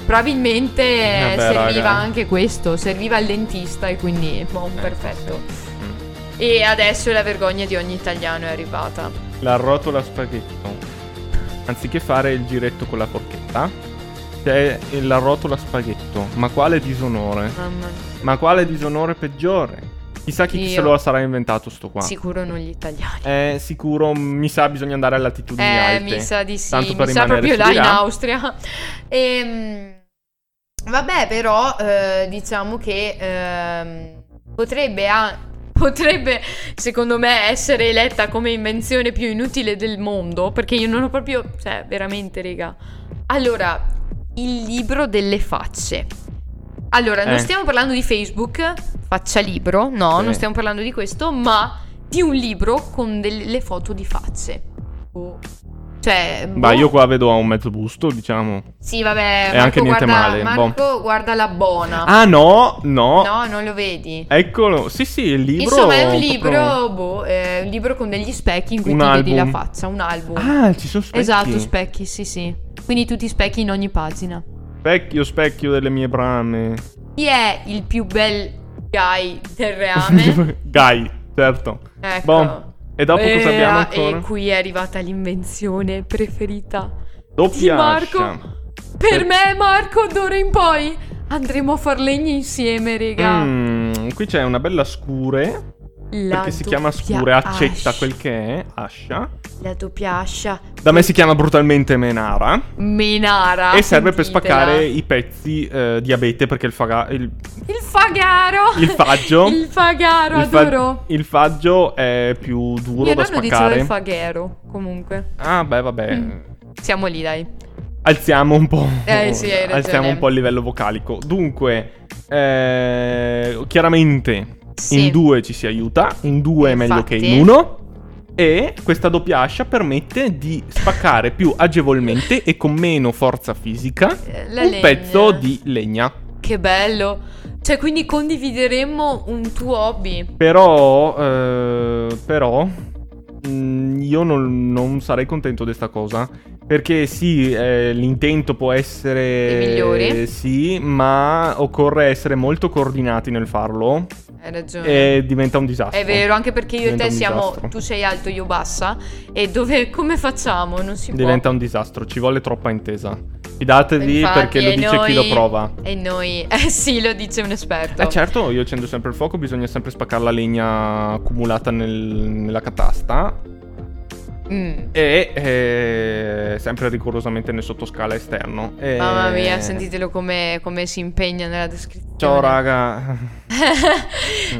Speaker 4: probabilmente
Speaker 5: Vabbè,
Speaker 4: serviva
Speaker 5: raga.
Speaker 4: anche questo, serviva al dentista e quindi boh,
Speaker 5: Eh,
Speaker 4: perfetto.
Speaker 5: sì. Mm.
Speaker 4: E adesso la vergogna di ogni italiano è arrivata.
Speaker 5: La rotola spaghetto. Anziché fare il giretto con la forchetta, c'è la rotola spaghetto. Ma quale disonore?
Speaker 4: Mamma mia.
Speaker 5: Ma quale disonore peggiore? Chissà chi
Speaker 4: Io-
Speaker 5: se lo sarà inventato sto qua.
Speaker 4: Sicuro non gli italiani.
Speaker 5: È sicuro, mi sa, bisogna andare a latitudini
Speaker 4: Eh,
Speaker 5: alte.
Speaker 4: mi sa di sì,
Speaker 5: Tanto
Speaker 4: mi
Speaker 5: per
Speaker 4: sa
Speaker 5: rimanere
Speaker 4: proprio là in
Speaker 5: là.
Speaker 4: Austria. Ehm, vabbè, però eh, diciamo che ehm, potrebbe, a- potrebbe, secondo me, essere eletta come invenzione più inutile del mondo, perché io non ho proprio, cioè, veramente, raga. Allora, il libro delle facce. Allora, non
Speaker 5: Eh.
Speaker 4: stiamo parlando di Facebook, faccia libro, no,
Speaker 5: Sì.
Speaker 4: non stiamo parlando di questo, ma di un libro con delle foto di facce. Oh. Cioè, boh.
Speaker 5: io qua vedo a un mezzo busto, diciamo.
Speaker 4: Sì, vabbè,
Speaker 5: È
Speaker 4: Marco
Speaker 5: anche niente
Speaker 4: guarda,
Speaker 5: male,
Speaker 4: Marco guarda la buona.
Speaker 5: Ah, no, no.
Speaker 4: No, non lo vedi.
Speaker 5: Eccolo. Sì, sì, il libro.
Speaker 4: Insomma, è un
Speaker 5: proprio-
Speaker 4: libro, boh, è un libro con degli specchi in cui
Speaker 5: Un
Speaker 4: ti vedi la
Speaker 5: album.
Speaker 4: faccia, un album.
Speaker 5: Ah, ci sono specchi.
Speaker 4: esatto, specchi, sì, sì. Quindi tutti specchi in ogni pagina.
Speaker 5: Specchio, specchio delle mie brame.
Speaker 4: Chi è il più bel guy del reame?
Speaker 5: Guy, certo.
Speaker 4: ecco.
Speaker 5: Boh. E dopo cosa
Speaker 4: Eh,
Speaker 5: abbiamo
Speaker 4: E
Speaker 5: ancora?
Speaker 4: qui è arrivata l'invenzione preferita di
Speaker 5: Doppia
Speaker 4: Marco.
Speaker 5: ascia.
Speaker 4: Per me, Marco, d'ora in poi andremo a far legna insieme, raga.
Speaker 5: Mm, qui c'è una bella scure.
Speaker 4: La
Speaker 5: perché si chiama scure, accetta
Speaker 4: ascia.
Speaker 5: quel che è, ascia.
Speaker 4: La doppia ascia.
Speaker 5: Da me si chiama brutalmente menara.
Speaker 4: Menara.
Speaker 5: e serve per
Speaker 4: sentitela.
Speaker 5: spaccare i pezzi eh, di abete perché il, faga- il,
Speaker 4: Il fagaro.
Speaker 5: il faggio.
Speaker 4: il fagaro,
Speaker 5: il fa-
Speaker 4: adoro.
Speaker 5: il faggio è più duro
Speaker 4: Mio
Speaker 5: da
Speaker 4: nonno diceva
Speaker 5: spaccare.
Speaker 4: il faghero, comunque.
Speaker 5: ah, beh, vabbè.
Speaker 4: Mm. Siamo lì, dai.
Speaker 5: Alziamo un po'.
Speaker 4: Eh, sì.
Speaker 5: Alziamo un po' il livello vocalico. Dunque, eh, chiaramente
Speaker 4: Sì.
Speaker 5: in due ci si aiuta. In due è meglio che in uno. E questa doppia ascia permette di spaccare più agevolmente e con meno forza fisica
Speaker 4: Eh, la
Speaker 5: un
Speaker 4: legna.
Speaker 5: pezzo di legna.
Speaker 4: Che bello. Cioè, quindi condivideremmo un tuo hobby.
Speaker 5: Però, eh, però, mm, io non, non sarei contento di questa cosa. Perché sì, eh, l'intento può essere...
Speaker 4: Dei migliori.
Speaker 5: Sì, ma occorre essere molto coordinati nel farlo
Speaker 4: Hai ragione.
Speaker 5: e diventa un disastro.
Speaker 4: È vero, anche perché io e
Speaker 5: Diventa
Speaker 4: te
Speaker 5: un
Speaker 4: siamo.
Speaker 5: disastro.
Speaker 4: Tu sei alto, io bassa. E dove. Come facciamo? Non si
Speaker 5: Diventa
Speaker 4: può.
Speaker 5: un disastro, ci vuole troppa intesa. Fidatevi
Speaker 4: Infatti,
Speaker 5: perché lo
Speaker 4: e
Speaker 5: dice chi lo
Speaker 4: noi-
Speaker 5: prova.
Speaker 4: E noi. Eh sì, lo dice un esperto.
Speaker 5: Eh certo, io accendo sempre il fuoco, bisogna sempre spaccare la legna accumulata nel- nella catasta
Speaker 4: Mm.
Speaker 5: e eh, sempre rigorosamente nel sottoscala esterno. E-
Speaker 4: Mamma mia, sentitelo come, come si impegna nella descrizione.
Speaker 5: Ciao raga.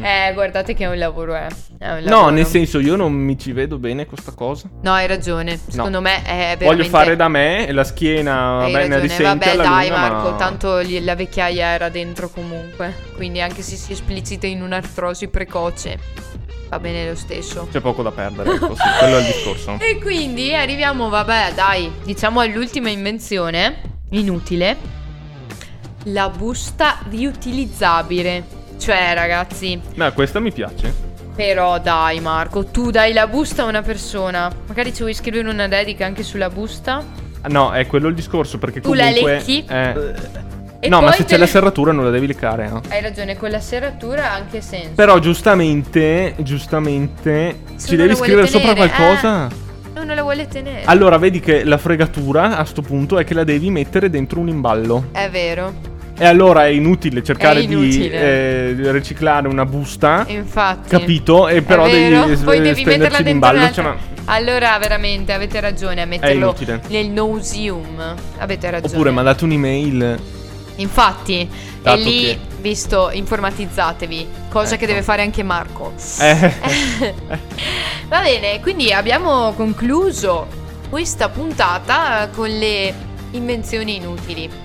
Speaker 4: eh, guardate che è un lavoro, eh. È un
Speaker 5: No,
Speaker 4: lavoro.
Speaker 5: nel senso io non mi ci vedo bene questa cosa.
Speaker 4: No, hai ragione. Secondo me è veramente.
Speaker 5: Voglio fare da me e la schiena
Speaker 4: Hai
Speaker 5: vabbè, ne
Speaker 4: ragione.
Speaker 5: risente
Speaker 4: Vabbè, dai,
Speaker 5: lunga,
Speaker 4: Marco.
Speaker 5: ma-
Speaker 4: Tanto lì la vecchiaia era dentro comunque. Quindi anche se si esplicita in un'artrosi precoce, va bene lo stesso.
Speaker 5: C'è poco da perdere, ecco, sì, quello è il discorso.
Speaker 4: E quindi arriviamo, vabbè, dai, diciamo all'ultima invenzione, inutile. La busta riutilizzabile. Cioè, ragazzi,
Speaker 5: Beh, questa mi piace.
Speaker 4: però dai Marco, tu dai la busta a una persona. Magari ci vuoi scrivere una dedica anche sulla busta.
Speaker 5: No, è quello il discorso perché
Speaker 4: Tu la
Speaker 5: comunque
Speaker 4: lecchi?
Speaker 5: eh,
Speaker 4: E
Speaker 5: No, ma se c'è la
Speaker 4: le-
Speaker 5: serratura non la devi leccare, no?
Speaker 4: Hai ragione, con la serratura ha anche senso.
Speaker 5: Però giustamente, giustamente
Speaker 4: Se
Speaker 5: ci devi
Speaker 4: la
Speaker 5: scrivere sopra qualcosa.
Speaker 4: eh, non la vuole tenere.
Speaker 5: Allora, vedi che la fregatura a sto punto è che la devi mettere dentro un imballo.
Speaker 4: È vero.
Speaker 5: E allora è inutile cercare
Speaker 4: È inutile.
Speaker 5: di eh, riciclare una busta.
Speaker 4: Infatti.
Speaker 5: Capito? E però devi
Speaker 4: poi devi metterla dentro
Speaker 5: l'imballo.
Speaker 4: un'altra-
Speaker 5: Cioè, ma-
Speaker 4: Allora, veramente, avete ragione a metterlo nel museum. Avete ragione.
Speaker 5: Oppure mandate un'email.
Speaker 4: Infatti,
Speaker 5: Dato
Speaker 4: e lì,
Speaker 5: che-
Speaker 4: visto, informatizzatevi. Cosa che
Speaker 5: Ecco.
Speaker 4: deve fare anche Marco.
Speaker 5: Eh.
Speaker 4: Va bene, quindi abbiamo concluso questa puntata con le invenzioni inutili.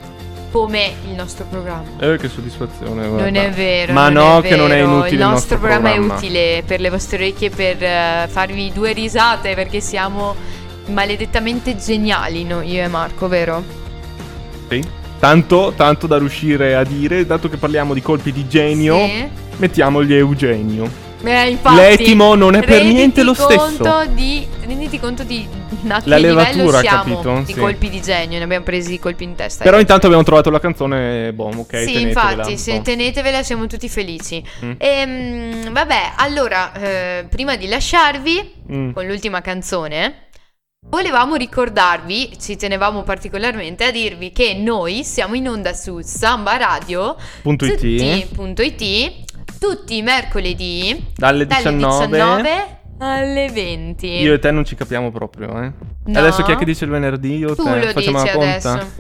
Speaker 4: Come il nostro programma.
Speaker 5: Eh, che soddisfazione.
Speaker 4: Non
Speaker 5: guarda.
Speaker 4: è vero.
Speaker 5: Ma
Speaker 4: non
Speaker 5: no,
Speaker 4: è
Speaker 5: che non è
Speaker 4: vero.
Speaker 5: inutile.
Speaker 4: Il nostro, programma,
Speaker 5: programma
Speaker 4: è utile per le vostre orecchie per eh, farvi due risate perché siamo maledettamente geniali noi, io e Marco, vero?
Speaker 5: Sì. Tanto, tanto da riuscire a dire, dato che parliamo di colpi di genio,
Speaker 4: Sì.
Speaker 5: mettiamogli Eugenio.
Speaker 4: Eh, infatti,
Speaker 5: L'etimo non è per niente lo
Speaker 4: conto
Speaker 5: stesso.
Speaker 4: Di, renditi conto di a
Speaker 5: La levatura,
Speaker 4: siamo
Speaker 5: capito?
Speaker 4: di
Speaker 5: Sì.
Speaker 4: colpi di genio, ne abbiamo presi colpi in testa.
Speaker 5: Però intanto abbiamo trovato la canzone, boh, ok,
Speaker 4: sì, infatti, se tenetevela siamo tutti felici.
Speaker 5: Mm.
Speaker 4: Ehm, vabbè, allora, eh, prima di lasciarvi
Speaker 5: Mm.
Speaker 4: con l'ultima canzone, volevamo ricordarvi, ci tenevamo particolarmente a dirvi che noi siamo in onda su Samba Radio
Speaker 5: Punto it.
Speaker 4: tutti.it tutti i mercoledì
Speaker 5: Dalle
Speaker 4: dalle
Speaker 5: 19.
Speaker 4: 19 alle 20.
Speaker 5: Io e te non ci capiamo proprio, eh.
Speaker 4: No.
Speaker 5: Adesso chi è che dice il venerdì? Io o
Speaker 4: tu
Speaker 5: te? Facciamo la conta.
Speaker 4: adesso.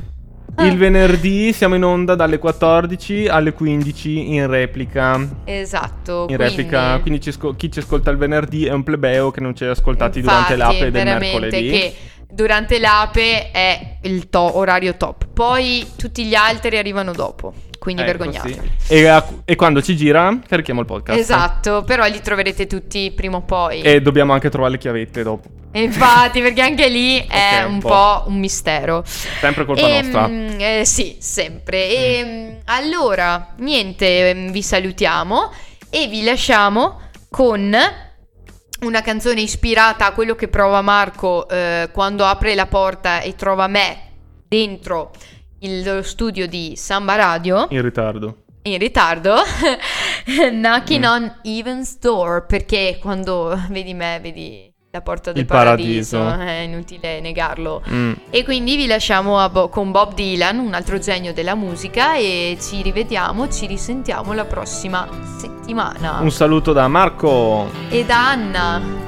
Speaker 5: Il venerdì siamo in onda dalle 14 alle 15 in replica.
Speaker 4: Esatto.
Speaker 5: In
Speaker 4: quindi-
Speaker 5: replica, quindi ci ascol- chi ci ascolta il venerdì è un plebeo che non ci ha ascoltati durante
Speaker 4: Infatti,
Speaker 5: l'ape del mercoledì.
Speaker 4: che durante l'ape è il to- orario top. Poi tutti gli altri arrivano dopo. Quindi
Speaker 5: Ecco,
Speaker 4: vergognatevi.
Speaker 5: sì. E, e quando ci gira, carichiamo il podcast.
Speaker 4: Esatto, però li troverete tutti prima o poi.
Speaker 5: E dobbiamo anche trovare le chiavette dopo.
Speaker 4: E infatti, perché anche lì è
Speaker 5: Ok,
Speaker 4: un
Speaker 5: un
Speaker 4: po'.
Speaker 5: po'.
Speaker 4: un mistero.
Speaker 5: Sempre colpa
Speaker 4: Ehm,
Speaker 5: nostra. Mm.
Speaker 4: eh, sì, sempre. Ehm, allora, niente, ehm, vi salutiamo e vi lasciamo con una canzone ispirata a quello che prova Marco eh, quando apre la porta e trova me dentro il studio di Samba Radio
Speaker 5: In ritardo.
Speaker 4: in ritardo knocking
Speaker 5: Mm.
Speaker 4: on Evan's door perché quando vedi me vedi la porta del paradiso,
Speaker 5: paradiso.
Speaker 4: è inutile negarlo
Speaker 5: Mm.
Speaker 4: e quindi vi lasciamo Bo- con Bob Dylan un altro genio della musica e ci rivediamo ci risentiamo la prossima settimana
Speaker 5: Un saluto da Marco.
Speaker 4: e da Anna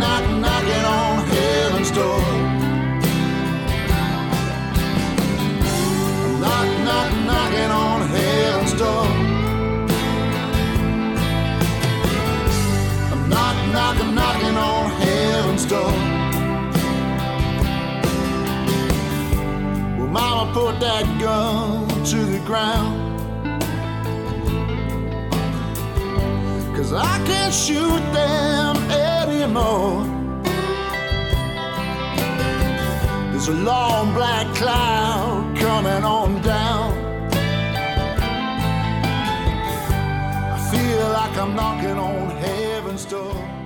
Speaker 2: knock knocking on heaven's door. Knock knock knocking on heaven's door. Knock knock knocking on heaven's door.
Speaker 7: Well, Mama put that gun to the ground. Cause I can't shoot them anymore. There's a long black cloud coming on down. I feel like I'm knocking on heaven's door.